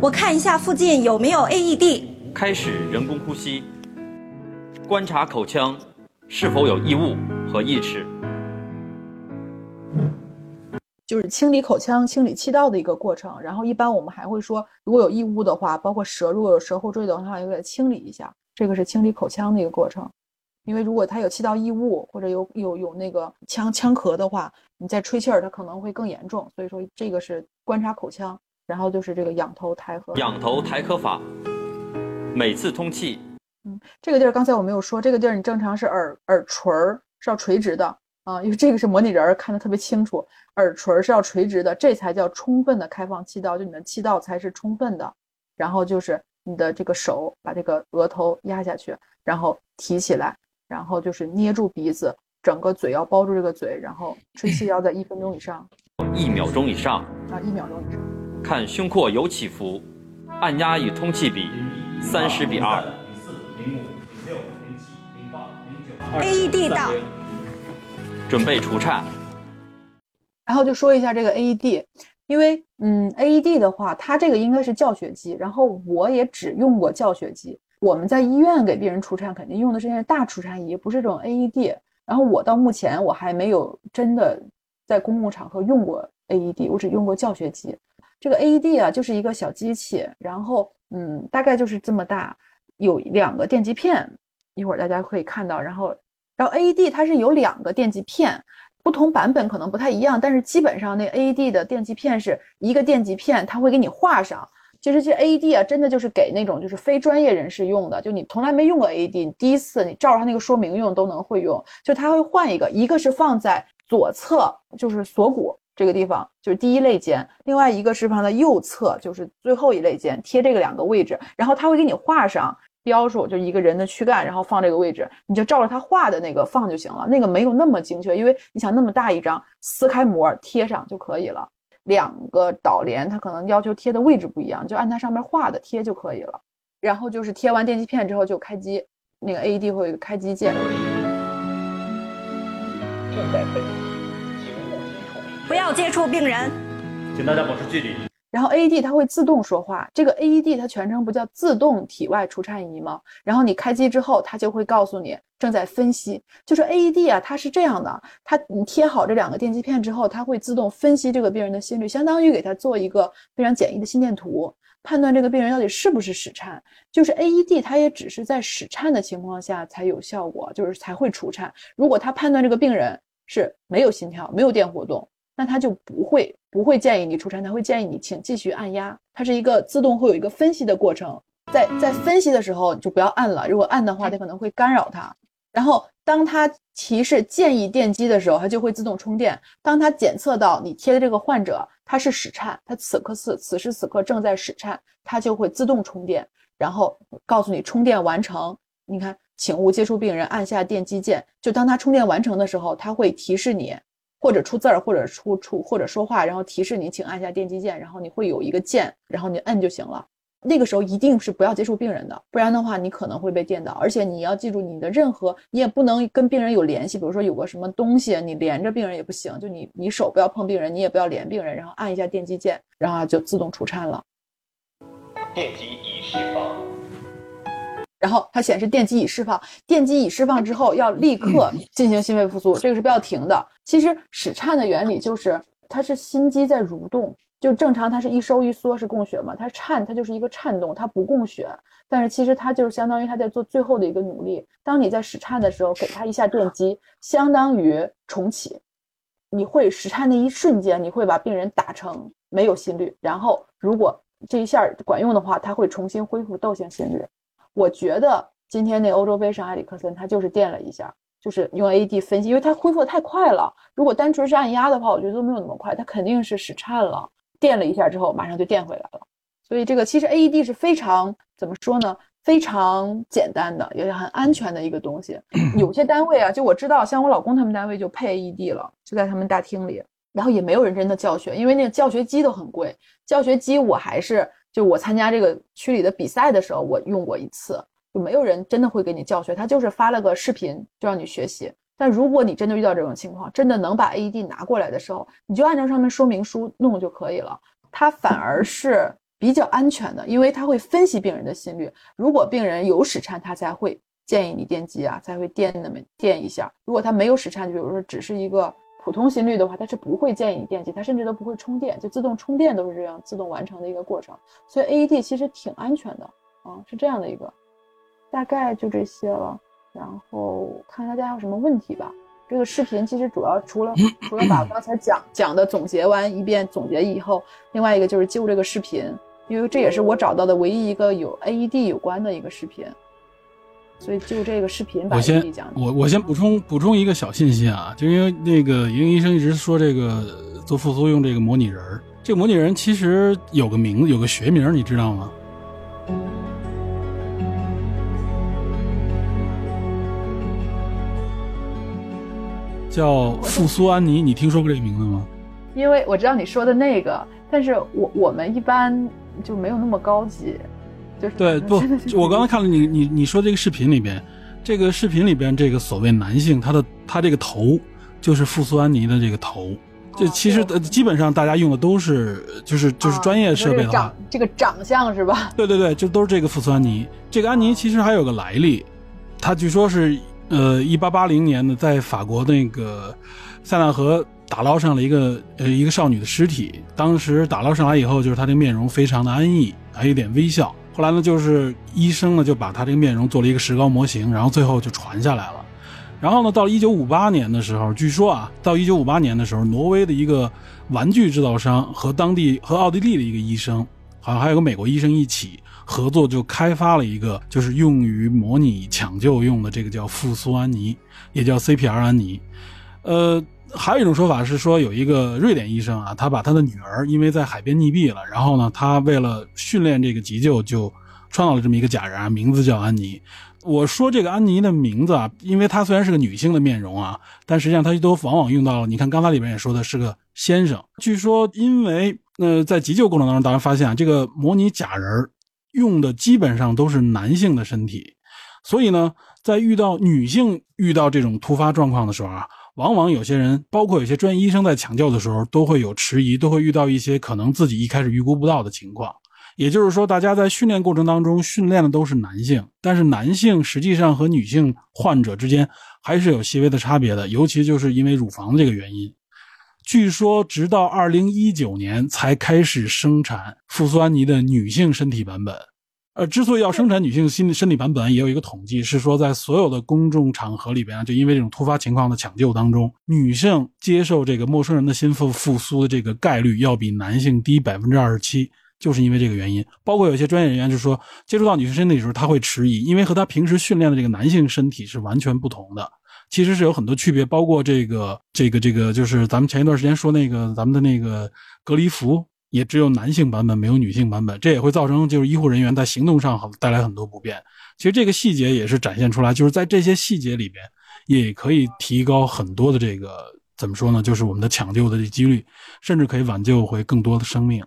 我看一下附近有没有 AED。开始人工呼吸，观察口腔是否有异物和异齿。就是清理口腔、清理气道的一个过程。然后一般我们还会说，如果有异物的话，包括舌如果有舌后坠的话，要给它清理一下。这个是清理口腔的一个过程。因为如果他有气道异物或者有有有那个腔腔咳的话，你再吹气儿，它可能会更严重。所以说这个是观察口腔，然后就是这个仰头抬颌。仰头抬颌法，每次通气。嗯，这个地儿刚才我没有说，这个地儿你正常是耳耳垂儿是要垂直的啊，因为这个是模拟人儿看的特别清楚，耳垂儿是要垂直的，这才叫充分的开放气道，就你的气道才是充分的。然后就是你的这个手把这个额头压下去，然后提起来。然后就是捏住鼻子，整个嘴要包住这个嘴，然后吹气要在一分钟以上，<clears throat> 一秒钟以上啊，一秒钟以上。看胸廓有起伏，按压与通气比三十比二。AED 到，准备除颤。然后就说一下这个 AED，因为嗯，AED 的话，它这个应该是教学机，然后我也只用过教学机。我们在医院给病人除颤，肯定用的是那些大除颤仪，不是这种 AED。然后我到目前我还没有真的在公共场合用过 AED，我只用过教学机。这个 AED 啊，就是一个小机器，然后嗯，大概就是这么大，有两个电极片，一会儿大家可以看到。然后，然后 AED 它是有两个电极片，不同版本可能不太一样，但是基本上那 AED 的电极片是一个电极片，它会给你画上。其实这 A D 啊，真的就是给那种就是非专业人士用的，就你从来没用过 A D，你第一次你照着它那个说明用都能会用。就它会换一个，一个是放在左侧，就是锁骨这个地方，就是第一肋间；另外一个是放在右侧，就是最后一肋间，贴这个两个位置。然后它会给你画上标注，就一个人的躯干，然后放这个位置，你就照着它画的那个放就行了。那个没有那么精确，因为你想那么大一张，撕开膜贴上就可以了。两个导联，它可能要求贴的位置不一样，就按它上面画的贴就可以了。然后就是贴完电极片之后就开机，那个 AED 会有一个开机键。正在分析，不要接触病人，请大家保持距离。然后 AED 它会自动说话，这个 AED 它全称不叫自动体外除颤仪吗？然后你开机之后，它就会告诉你正在分析。就是 AED 啊，它是这样的，它你贴好这两个电极片之后，它会自动分析这个病人的心率，相当于给他做一个非常简易的心电图，判断这个病人到底是不是室颤。就是 AED 它也只是在室颤的情况下才有效果，就是才会除颤。如果他判断这个病人是没有心跳、没有电活动。那他就不会不会建议你出差，他会建议你请继续按压。它是一个自动会有一个分析的过程，在在分析的时候就不要按了，如果按的话，它可能会干扰它。然后当它提示建议电击的时候，它就会自动充电。当它检测到你贴的这个患者他是室颤，他此刻此此时此刻正在室颤，它就会自动充电，然后告诉你充电完成。你看，请勿接触病人，按下电击键。就当它充电完成的时候，它会提示你。或者出字儿，或者出出或者说话，然后提示你，请按下电击键，然后你会有一个键，然后你摁就行了。那个时候一定是不要接触病人的，不然的话你可能会被电到。而且你要记住，你的任何你也不能跟病人有联系，比如说有个什么东西你连着病人也不行，就你你手不要碰病人，你也不要连病人，然后按一下电击键，然后就自动除颤了。电击已释放。然后它显示电击已释放，电击已释放之后要立刻进行心肺复苏，这个是不要停的。其实室颤的原理就是它是心肌在蠕动。就正常，它是一收一缩是供血嘛？它颤，它就是一个颤动，它不供血。但是其实它就是相当于它在做最后的一个努力。当你在室颤的时候，给它一下电击，相当于重启。你会室颤那一瞬间，你会把病人打成没有心率。然后如果这一下管用的话，它会重新恢复窦性心率。我觉得今天那欧洲杯上埃里克森他就是电了一下，就是用 AED 分析，因为他恢复的太快了。如果单纯是按压的话，我觉得都没有那么快，他肯定是使颤了。电了一下之后，马上就电回来了。所以这个其实 AED 是非常怎么说呢？非常简单的，也是很安全的一个东西。<clears throat> 有些单位啊，就我知道，像我老公他们单位就配 AED 了，就在他们大厅里，然后也没有人真的教学，因为那个教学机都很贵。教学机我还是就我参加这个区里的比赛的时候，我用过一次，就没有人真的会给你教学，他就是发了个视频就让你学习。但如果你真的遇到这种情况，真的能把 AED 拿过来的时候，你就按照上面说明书弄就可以了。它反而是比较安全的，因为它会分析病人的心率。如果病人有室颤，他才会建议你电击啊，才会电那么电一下。如果他没有室颤，就比如说只是一个普通心率的话，它是不会建议你电击，它甚至都不会充电，就自动充电都是这样自动完成的一个过程。所以 AED 其实挺安全的啊，是这样的一个，大概就这些了。然后看大家有什么问题吧。这个视频其实主要除了 <laughs> 除了把刚才讲讲的总结完一遍，总结以后，另外一个就是就这个视频，因为这也是我找到的唯一一个有 AED 有关的一个视频，所以就这个视频把 AED 讲。我我先补充补充一个小信息啊，就因为那个莹医生一直说这个做复苏用这个模拟人儿，这个模拟人其实有个名字，有个学名，你知道吗？叫复苏安妮，你听说过这个名字吗？因为我知道你说的那个，但是我我们一般就没有那么高级，就是对不？我刚才看了你你你说这个视频里边，这个视频里边这个所谓男性，他的他这个头就是复苏安妮的这个头，这其实基本上大家用的都是就是就是专业设备的话，这个长相是吧？<laughs> 对对对，就都是这个复苏安妮。这个安妮其实还有个来历，她据说是。呃，一八八零年呢，在法国那个塞纳河打捞上了一个呃一个少女的尸体。当时打捞上来以后，就是她的面容非常的安逸，还有点微笑。后来呢，就是医生呢就把他这个面容做了一个石膏模型，然后最后就传下来了。然后呢，到一九五八年的时候，据说啊，到一九五八年的时候，挪威的一个玩具制造商和当地和奥地利的一个医生，好像还有个美国医生一起。合作就开发了一个，就是用于模拟抢救用的这个叫复苏安妮，也叫 CPR 安妮。呃，还有一种说法是说，有一个瑞典医生啊，他把他的女儿因为在海边溺毙了，然后呢，他为了训练这个急救，就创造了这么一个假人，名字叫安妮。我说这个安妮的名字啊，因为她虽然是个女性的面容啊，但实际上她都往往用到了。你看刚才里边也说的是个先生。据说因为呃在急救过程当中，大家发现啊，这个模拟假人用的基本上都是男性的身体，所以呢，在遇到女性遇到这种突发状况的时候啊，往往有些人，包括有些专业医生在抢救的时候，都会有迟疑，都会遇到一些可能自己一开始预估不到的情况。也就是说，大家在训练过程当中训练的都是男性，但是男性实际上和女性患者之间还是有细微的差别的，尤其就是因为乳房这个原因。据说，直到二零一九年才开始生产复苏安妮的女性身体版本。呃，之所以要生产女性新身体版本，也有一个统计，是说在所有的公众场合里边，就因为这种突发情况的抢救当中，女性接受这个陌生人的心腹复苏的这个概率要比男性低百分之二十七，就是因为这个原因。包括有些专业人员就说，接触到女性身体的时候，他会迟疑，因为和他平时训练的这个男性身体是完全不同的。其实是有很多区别，包括这个、这个、这个，就是咱们前一段时间说那个咱们的那个隔离服，也只有男性版本，没有女性版本，这也会造成就是医护人员在行动上带来很多不便。其实这个细节也是展现出来，就是在这些细节里边，也可以提高很多的这个怎么说呢？就是我们的抢救的几率，甚至可以挽救回更多的生命。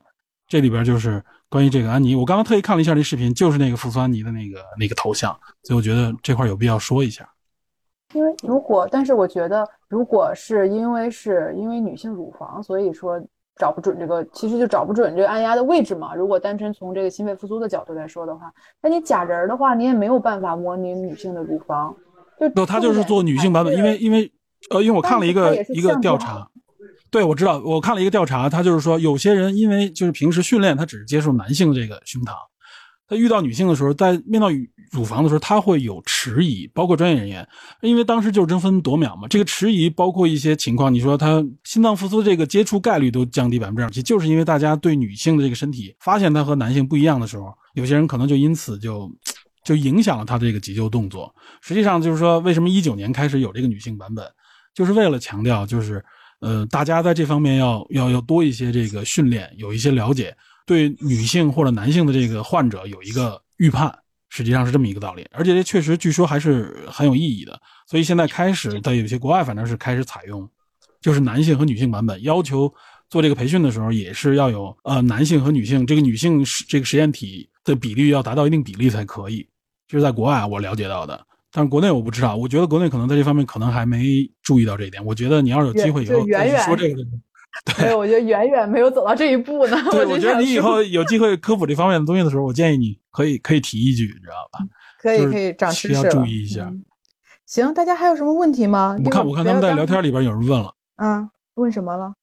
这里边就是关于这个安妮，我刚刚特意看了一下这视频，就是那个复苏安妮的那个那个头像，所以我觉得这块有必要说一下。因为如果，但是我觉得，如果是因为是因为女性乳房，所以说找不准这个，其实就找不准这个按压的位置嘛。如果单纯从这个心肺复苏的角度来说的话，那你假人儿的话，你也没有办法模拟女性的乳房。就不，他就是做女性版本，因为因为呃，因为我看了一个一个调查，对我知道，我看了一个调查，他就是说有些人因为就是平时训练，他只是接受男性这个胸膛。他遇到女性的时候，在面到乳房的时候，他会有迟疑，包括专业人员，因为当时就是争分夺秒嘛。这个迟疑包括一些情况，你说他心脏复苏这个接触概率都降低百分之二十，就是因为大家对女性的这个身体发现它和男性不一样的时候，有些人可能就因此就就影响了他这个急救动作。实际上就是说，为什么一九年开始有这个女性版本，就是为了强调，就是呃，大家在这方面要要要多一些这个训练，有一些了解。对女性或者男性的这个患者有一个预判，实际上是这么一个道理，而且这确实据说还是很有意义的。所以现在开始在有些国外，反正是开始采用，就是男性和女性版本，要求做这个培训的时候也是要有呃男性和女性这个女性这个实验体的比例要达到一定比例才可以。这是在国外我了解到的，但是国内我不知道。我觉得国内可能在这方面可能还没注意到这一点。我觉得你要是有机会以后再说这个。对，我觉得远远没有走到这一步呢。对，<laughs> 我觉得你以后有机会科普这方面的东西的时候，我建议你可以可以提一句，你知道吧？可以可以长知识要注意一下。行，大家还有什么问题吗？我看我看他们在聊天里边有人问了。嗯，问什么了？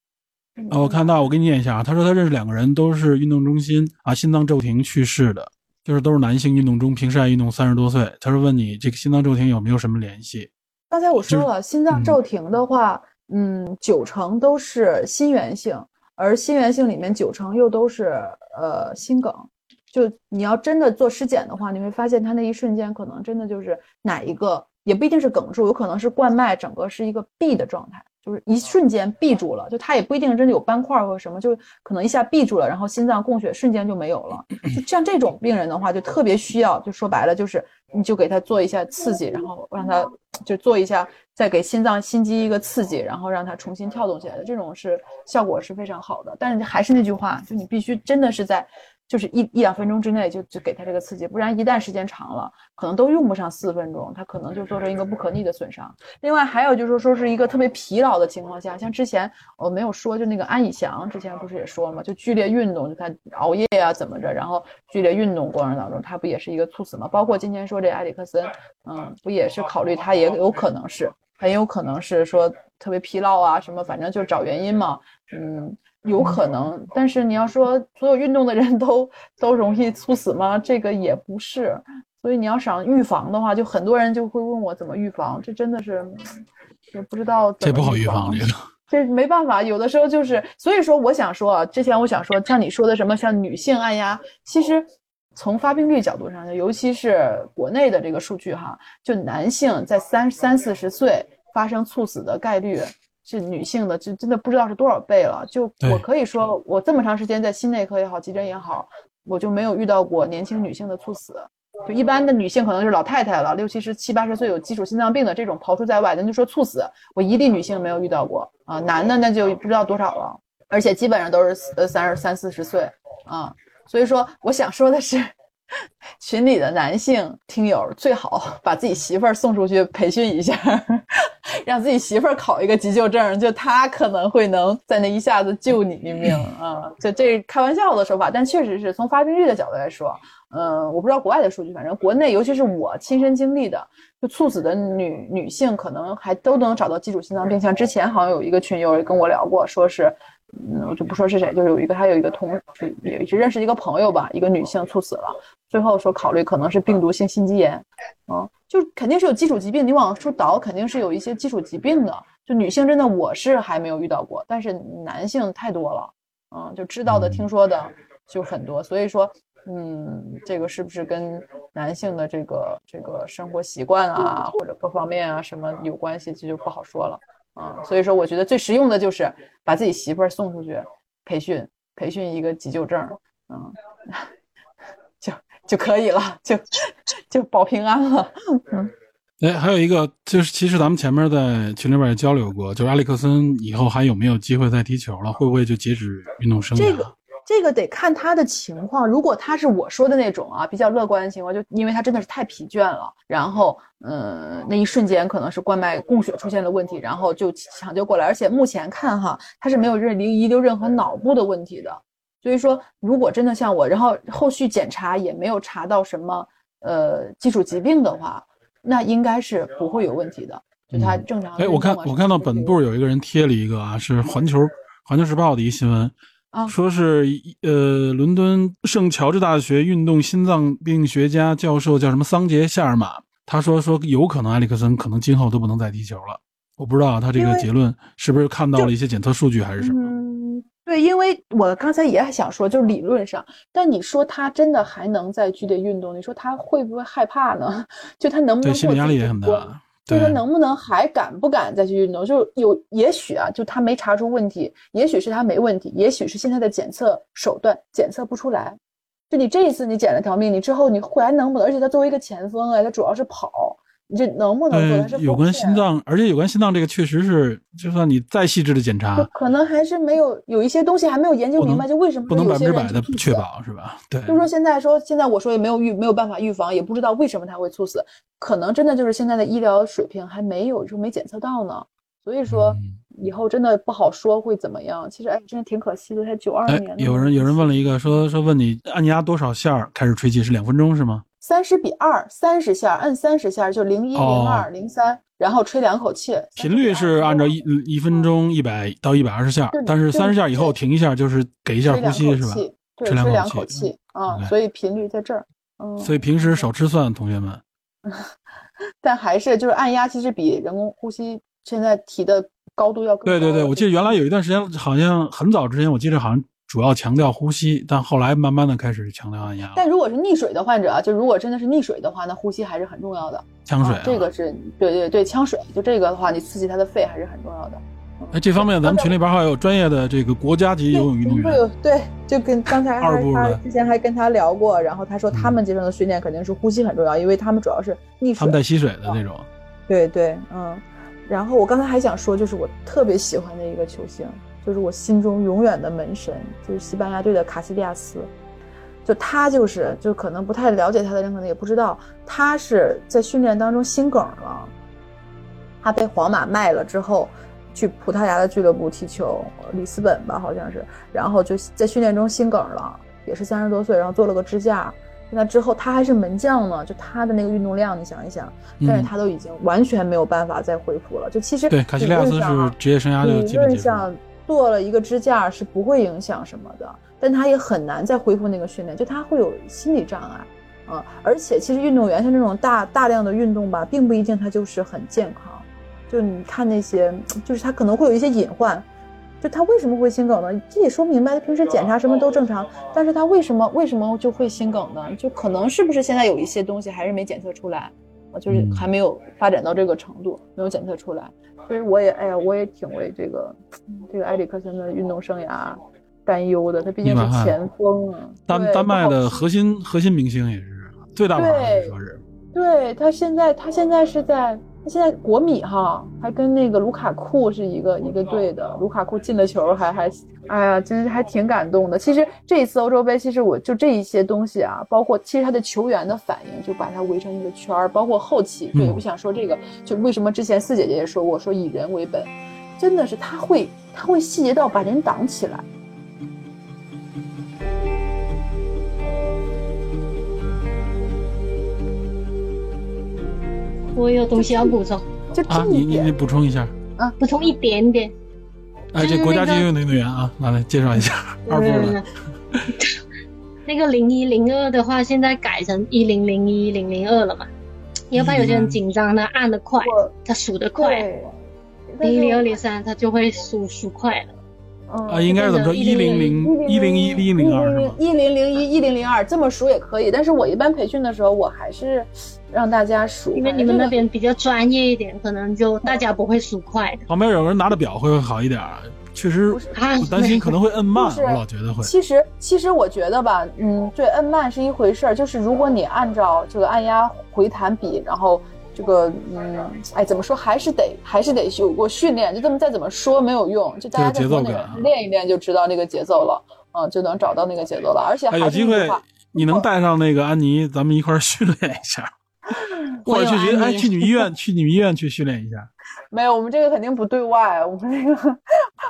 啊，我看到，我给你念一下啊。他说他认识两个人，都是运动中心啊心脏骤停去世的，就是都是男性运动中，平时爱运动，三十多岁。他说问你这个心脏骤停有没有什么联系？刚才我说了，心脏骤停的话。嗯，嗯九成都是心源性，而心源性里面九成又都是呃心梗。就你要真的做尸检的话，你会发现他那一瞬间可能真的就是哪一个，也不一定是梗住，有可能是冠脉整个是一个闭的状态。就是一瞬间闭住了，就它也不一定真的有斑块或者什么，就可能一下闭住了，然后心脏供血瞬间就没有了。就像这种病人的话，就特别需要，就说白了就是，你就给他做一下刺激，然后让他就做一下，再给心脏心肌一个刺激，然后让它重新跳动起来的，这种是效果是非常好的。但是还是那句话，就你必须真的是在。就是一一两分钟之内就就给他这个刺激，不然一旦时间长了，可能都用不上四分钟，他可能就做成一个不可逆的损伤。另外还有就是说是一个特别疲劳的情况下，像之前我没有说，就那个安以翔之前不是也说了吗？就剧烈运动，就他熬夜啊怎么着，然后剧烈运动过程当中，他不也是一个猝死吗？包括今天说这埃里克森，嗯，不也是考虑他也有可能是，很有可能是说特别疲劳啊什么，反正就是找原因嘛，嗯。有可能，但是你要说所有运动的人都都容易猝死吗？这个也不是。所以你要想预防的话，就很多人就会问我怎么预防，这真的是也不知道。这不好预防，这个这没办法。有的时候就是，所以说我想说啊，之前我想说，像你说的什么像女性按压，其实从发病率角度上，尤其是国内的这个数据哈，就男性在三三四十岁发生猝死的概率。是女性的，就真的不知道是多少倍了。就我可以说，我这么长时间在心内科也好，急诊也好，我就没有遇到过年轻女性的猝死。就一般的女性可能就是老太太了，六七十、七八十岁有基础心脏病的这种刨除在外，咱就说猝死，我一例女性没有遇到过啊。男的那就不知道多少了，而且基本上都是呃三十三四十岁啊。所以说，我想说的是。<laughs> 群里的男性听友最好 <laughs> 把自己媳妇儿送出去培训一下，<laughs> 让自己媳妇儿考一个急救证，就他可能会能在那一下子救你一命啊！就这开玩笑的说法，但确实是从发病率的角度来说，嗯，我不知道国外的数据，反正国内，尤其是我亲身经历的，就猝死的女女性可能还都能找到基础心脏病。像之前好像有一个群友也跟我聊过，说是。嗯，我就不说是谁，就是有一个，他有一个同，也是认识一个朋友吧，一个女性猝死了，最后说考虑可能是病毒性心肌炎，嗯，就肯定是有基础疾病，你往出倒肯定是有一些基础疾病的，就女性真的我是还没有遇到过，但是男性太多了，嗯，就知道的、听说的就很多，所以说，嗯，这个是不是跟男性的这个这个生活习惯啊，或者各方面啊什么有关系，这就不好说了。啊，所以说我觉得最实用的就是把自己媳妇儿送出去培训，培训一个急救证，嗯，<laughs> 就就可以了，就 <laughs> 就保平安了。嗯，哎，还有一个就是，其实咱们前面在群里边也交流过，就是埃里克森以后还有没有机会再踢球了？会不会就截止运动生涯？这个这个得看他的情况。如果他是我说的那种啊，比较乐观的情况，就因为他真的是太疲倦了，然后嗯，那一瞬间可能是冠脉供血出现了问题，然后就抢救过来。而且目前看哈，他是没有任遗留任何脑部的问题的。所以说，如果真的像我，然后后续检查也没有查到什么呃基础疾病的话，那应该是不会有问题的。就他正常。哎，我看我看到本部有一个人贴了一个啊，是环球环球时报的一新闻，啊说是呃伦敦圣乔治大学运动心脏病学家教授叫什么桑杰夏尔马，他说说有可能埃里克森可能今后都不能再踢球了。我不知道他这个结论是不是看到了一些检测数据还是什么。嗯，对，因为我刚才也想说，就是理论上，但你说他真的还能在剧烈运动，你说他会不会害怕呢？<laughs> 就他能不对，能心理压力也很大。就他，能不能还敢不敢再去运动？就有也许啊，就他没查出问题，也许是他没问题，也许是现在的检测手段检测不出来。就你这一次你捡了条命，你之后你回来能不能？而且他作为一个前锋啊，他主要是跑，你这能不能做？有关心脏，而且有关心脏这个确实是，就算你再细致的检查，可能还是没有有一些东西还没有研究明白，就为什么不能百分之百的确保，是吧？对，就是说现在说现在我说也没有预没有办法预防，也不知道为什么他会猝死，可能真的就是现在的医疗水平还没有就没检测到呢，所以说嗯以后真的不好说会怎么样。其实哎，真的挺可惜的，才九二哎年，的。有人有人问了一个，说说问你按压多少下儿开始吹气是两分钟是吗？三十比二，三十下按三十下就零一零二零三，然后吹两口气。频率是按照一一分钟一百到一百二十下，但是对三十下以后停一下，就是给一下呼吸是吧？对，吹两口吹两口气气啊，所以频率在这儿。嗯，所以平时少吃蒜，同学们。<laughs> 但还是就是按压，其实比人工呼吸现在提的高度要高对对对，我记得原来有一段时间，好像很早之前，我记得好像主要强调呼吸，但后来慢慢的开始强调按压。但如果是溺水的患者啊，就如果真的是溺水的话，那呼吸还是很重要的。呛水、啊，这个是对对对，呛水，就这个的话，你刺激他的肺还是很重要的。哎，这方面咱们群里边还有专业的这个国家级游泳运动员，对，就跟刚才还他之前还跟他聊过，然后他说他嗯们接受的训练肯定是呼吸很重要，因为他们主要是溺水他们。带吸水的那种。对对，嗯。然后我刚才还想说，就是我特别喜欢的一个球星，就是我心中永远的门神，就是西班牙队的卡西利亚斯。就他就是，就可能不太了解他的人可能也不知道，他是在训练当中心梗了，他被皇马卖了之后，去葡萄牙的俱乐部踢球，里斯本吧好像是，然后就在训练中心梗了，也是三十多岁，然后做了个支架。那之后他还是门将呢，就他的那个运动量，你想一想，但是嗯，他都已经完全没有办法再恢复了。就其实对，卡西利亚斯是职业生涯就理基本结束了。论上做了一个支架是不会影响什么的，但他也很难再恢复那个训练，就他会有心理障碍啊。而且其实运动员像这种大大量的运动吧，并不一定他就是很健康。就你看那些，就是他可能会有一些隐患。就他为什么会心梗呢？这也说明白，他平时检查什么都正常，但是他为什么为什么就会心梗呢？就可能是不是现在有一些东西还是没检测出来，啊，就是嗯还没有发展到这个程度，没有检测出来。所以我也，哎呀，我也挺为这个这个埃里克森的运动生涯担忧的。他毕竟是前锋啊，丹丹麦的核心核心明星也是最大牌说是。对他现在，他现在是在，他现在国米哈，还跟那个卢卡库是一个一个队的。卢卡库进了球还，还哎呀，真是还挺感动的。其实这一次欧洲杯，其实我就这一些东西啊，包括其实他的球员的反应，就把他围成一个圈儿，包括后期，对，嗯我想说这个，就为什么之前四姐姐也说过，说以人为本，真的是他会，他会细节到把人挡起来。我有东西要补充，就啊，你你你补充一下。啊补充一点点。哎，就是这国家级那个游泳运动员啊，来来介绍一下二部的。那个零一零二的话，现在改成一零零一零零二了嘛？你要不然有些人紧张，他按的快，他数的快，零一零二零三他就会数数快了。嗯啊，应该是怎么说？一零零一零一一零二？一零零一一零零二这么数也可以，但是我一般培训的时候，我还是让大家数，因为你们那边比较专业一点，可能就大家不会数快的旁边有人拿着表会好一点儿。确实，啊我。担心可能会摁慢，我老觉得会。其实，其实我觉得吧，嗯，对，摁慢是一回事儿，就是如果你按照这个按压回弹比，然后这个，嗯，哎，怎么说，还是得还是得有过训练，就这么再怎么说没有用，就大家节奏国内感啊练一练就知道那个节奏了。嗯，就能找到那个节奏了。而且哎，还有机会你能带上那个安妮，咱们一块儿训练一下，<laughs> 或者去学哎，去你们医院，去你们医院去训练一下，<laughs> 没有，我们这个肯定不对外，我们这个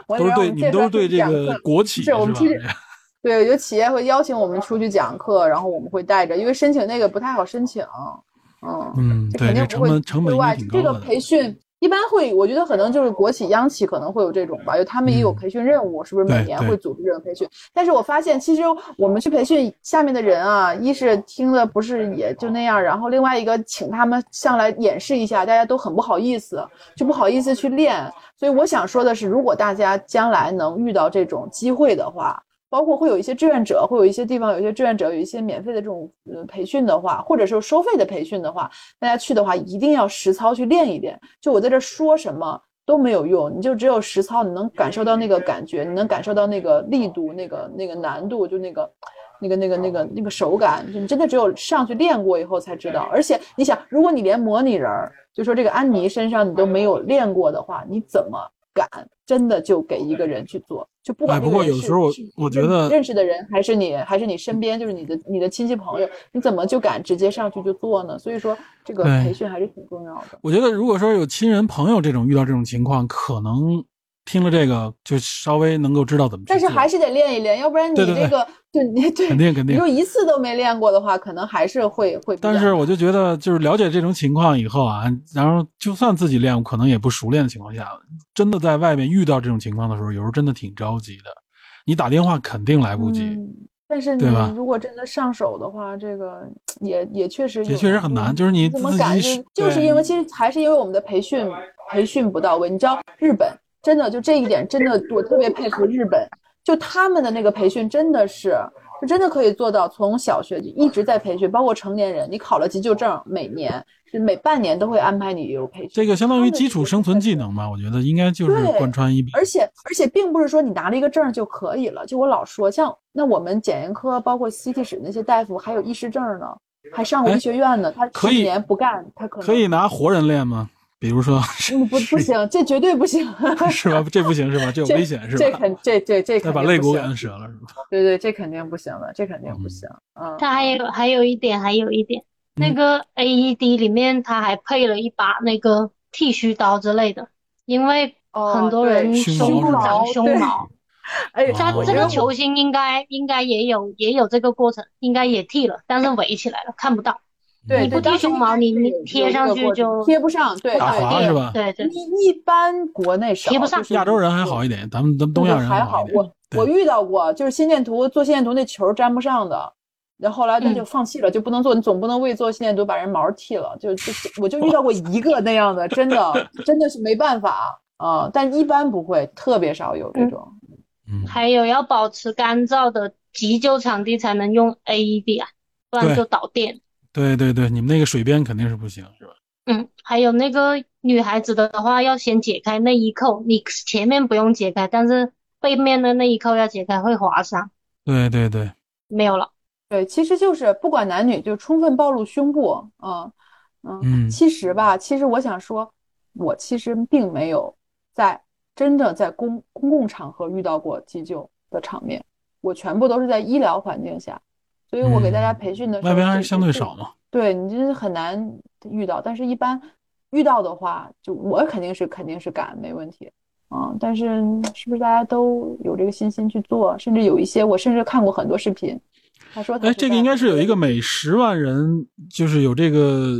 我都是对你们都是对这个国企吧是我们出去？对，有企业会邀请我们出去讲课，然后我们会带着，因为申请那个不太好申请，嗯，肯定不会本成本应对外这个该挺高的。培训一般会，我觉得可能就是国企、央企可能会有这种吧，因为他们也有嗯培训任务，是不是每年会组织这种培训？但是我发现，其实我们去培训下面的人啊，一是听的不是也就那样，然后另外一个请他们上来演示一下，大家都很不好意思，就不好意思去练。所以我想说的是，如果大家将来能遇到这种机会的话，包括会有一些志愿者，会有一些地方有一些志愿者有一些免费的这种呃培训的话，或者是收费的培训的话，大家去的话一定要实操去练一练。就我在这说什么都没有用，你就只有实操，你能感受到那个感觉，你能感受到那个力度、那个那个难度，就那个。那个、那个、那个、那个手感，你真的只有上去练过以后才知道。而且你想，如果你连模拟人儿，就说这个安妮身上你都没有练过的话，你怎么敢真的就给一个人去做？就不管哎不过有时候我我觉得认识的人，还是你，还是你身边，就是你的你的亲戚朋友，你怎么就敢直接上去就做呢？所以说，这个培训还是挺重要的。我觉得如果说有亲人朋友这种遇到这种情况，可能听了这个就稍微能够知道怎么。但是还是得练一练，要不然你这个就你 <laughs> 对肯定肯定你说一次都没练过的话，可能还是会会。但是我就觉得，就是了解这种情况以后啊，然后就算自己练，可能也不熟练的情况下，真的在外面遇到这种情况的时候，有时候真的挺着急的。你打电话肯定来不及，嗯但是你如果真的上手的话，这个 <tsk> 也也确实也确实很难就是你怎么感觉就就是因为其实还是因为我们的培训培训不到位。你知道日本真的就这一点真的我特别佩服日本，就他们的那个培训真的是就真的可以做到从小学就一直在培训，包括成年人，你考了急救证，每年是每半年都会安排你有培训。这个相当于基础生存技能吧，我觉得应该就是贯穿一笔。而且而且并不是说你拿了一个证就可以了。就我老说，像那我们检验科包括 CT 室那些大夫还有医师证儿呢，还上过哎医学院呢。他十年不干，他可能可以拿活人练吗？比如说，嗯不不行，这绝对不行，<laughs> 是吧？这不行是吧？这有危险是吧这？肯这这这再肯定把肋骨给摁折了是吧？<laughs> 对对，这肯定不行了，这肯定不行。嗯，它还有还有一点，还有一点，那个 AED 里面它还配了一把那个剃须刀之类的，因为哦很多人胸毛长胸毛，<laughs> 哎，哦它这个球星应该应该也有也有这个过程，应该也剃了，但是围起来了，看不到。对你不剃胸毛，你你贴上去就贴不上，对打对对滑是吧对对，一一般国内少，贴不上就是亚洲人还好一点，咱们咱们东亚人还好。我我遇到过，就是心电图做心电图那球粘不上的，然后后来他就嗯放弃了，就不能做，你总不能为做心电图把人毛剃了，就就就我就遇到过一个那样的，真的真的是没办法啊、但一般不会，特别少有这种。嗯，还有要保持干燥的急救场地才能用 AED 啊，不然就导电。对对对，你们那个水边肯定是不行是吧？嗯，还有那个女孩子的话，要先解开内衣扣，你前面不用解开，但是背面的内衣扣要解开，会划伤。对对对，没有了，对，其实就是不管男女，就充分暴露胸部，嗯嗯。嗯其实吧，其实我想说，我其实并没有在真正在公公共场合遇到过急救的场面，我全部都是在医疗环境下，所以我给大家嗯培训的时候，外边还是相对少嘛。对你真是很难遇到，但是一般遇到的话，就我肯定是肯定是敢，没问题。嗯，但是是不是大家都有这个信心去做？甚至有一些，我甚至看过很多视频，他说他哎，这个应该是有一个每十万人，就是有这个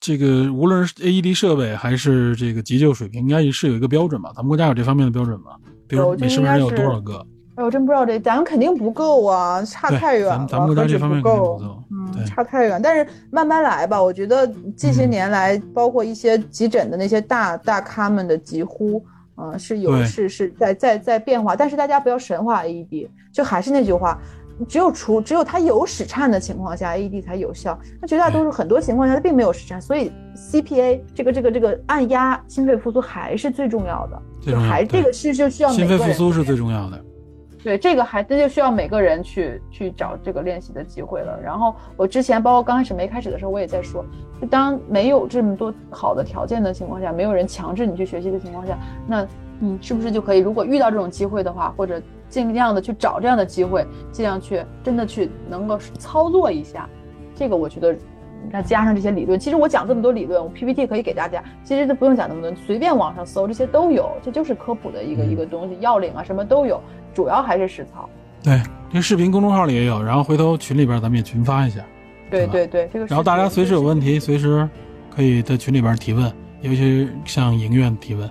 这个，无论是 AED 设备还是这个急救水平，应该是有一个标准吧？咱们国家有这方面的标准吧？比如每十万人有多少个？哎，我真不知道这，咱们肯定不够啊，差，太远了，咱们国家这方面肯定够不。够。嗯，差太远，但是慢慢来吧。我觉得近些嗯年来，包括一些急诊的那些大大咖们的疾呼，嗯、是有是是在在在变化。但是大家不要神化 AED，就还是那句话，只有除只有它有室颤的情况下，AED 才有效。那绝大多数很多情况下它并没有室颤，所以 CPA 这个这个这个按压心肺复苏还是最重要的。最重要还这个是就需要心肺复苏是最重要的。对，这个还这就需要每个人去去找这个练习的机会了。然后我之前包括刚开始没开始的时候，我也在说，就当没有这么多好的条件的情况下，没有人强制你去学习的情况下，那你是不是就可以，如果遇到这种机会的话，或者尽量的去找这样的机会，尽量去真的去能够操作一下。这个我觉得，再加上这些理论，其实我讲这么多理论，我 PPT 可以给大家，其实都不用讲那么多，随便网上搜这些都有，这就是科普的一个一个东西，要领啊什么都有，主要还是实操。对，这视频公众号里也有，然后回头群里边咱们也群发一下。对对对，这个。然后大家随时有问题，随时可以在群里边提问，尤其向影院提问。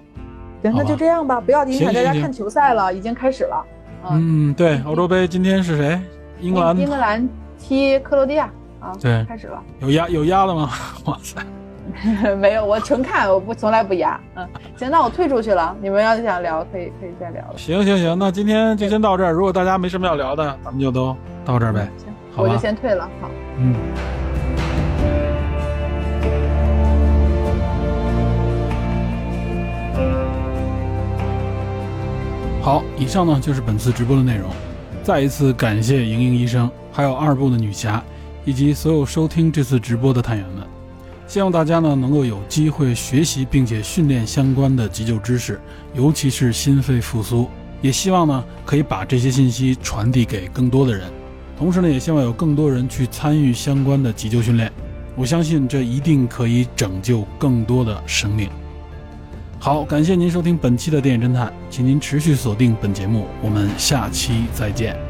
行，那就这样吧，不要影响大家看球赛了，已经开始了。嗯，对，欧洲杯今天是谁？英格兰。英格兰踢克罗地亚啊。对，开始了。有压有压的吗？<laughs> 哇塞！<laughs> 没有，我纯看，我不从来不压。嗯，行，那我退出去了。你们要想聊，可以可以再聊了。行行行，那今天就先到这儿。如果大家没什么要聊的，咱们就都到这儿呗。行，我就先退了。好。嗯。好，以上呢就是本次直播的内容。再一次感谢莹莹医生，还有二部的女侠，以及所有收听这次直播的探员们。希望大家呢能够有机会学习并且训练相关的急救知识，尤其是心肺复苏。也希望呢可以把这些信息传递给更多的人。同时呢，也希望有更多人去参与相关的急救训练。我相信这一定可以拯救更多的生命。好，感谢您收听本期的电影侦探，请您持续锁定本节目，我们下期再见。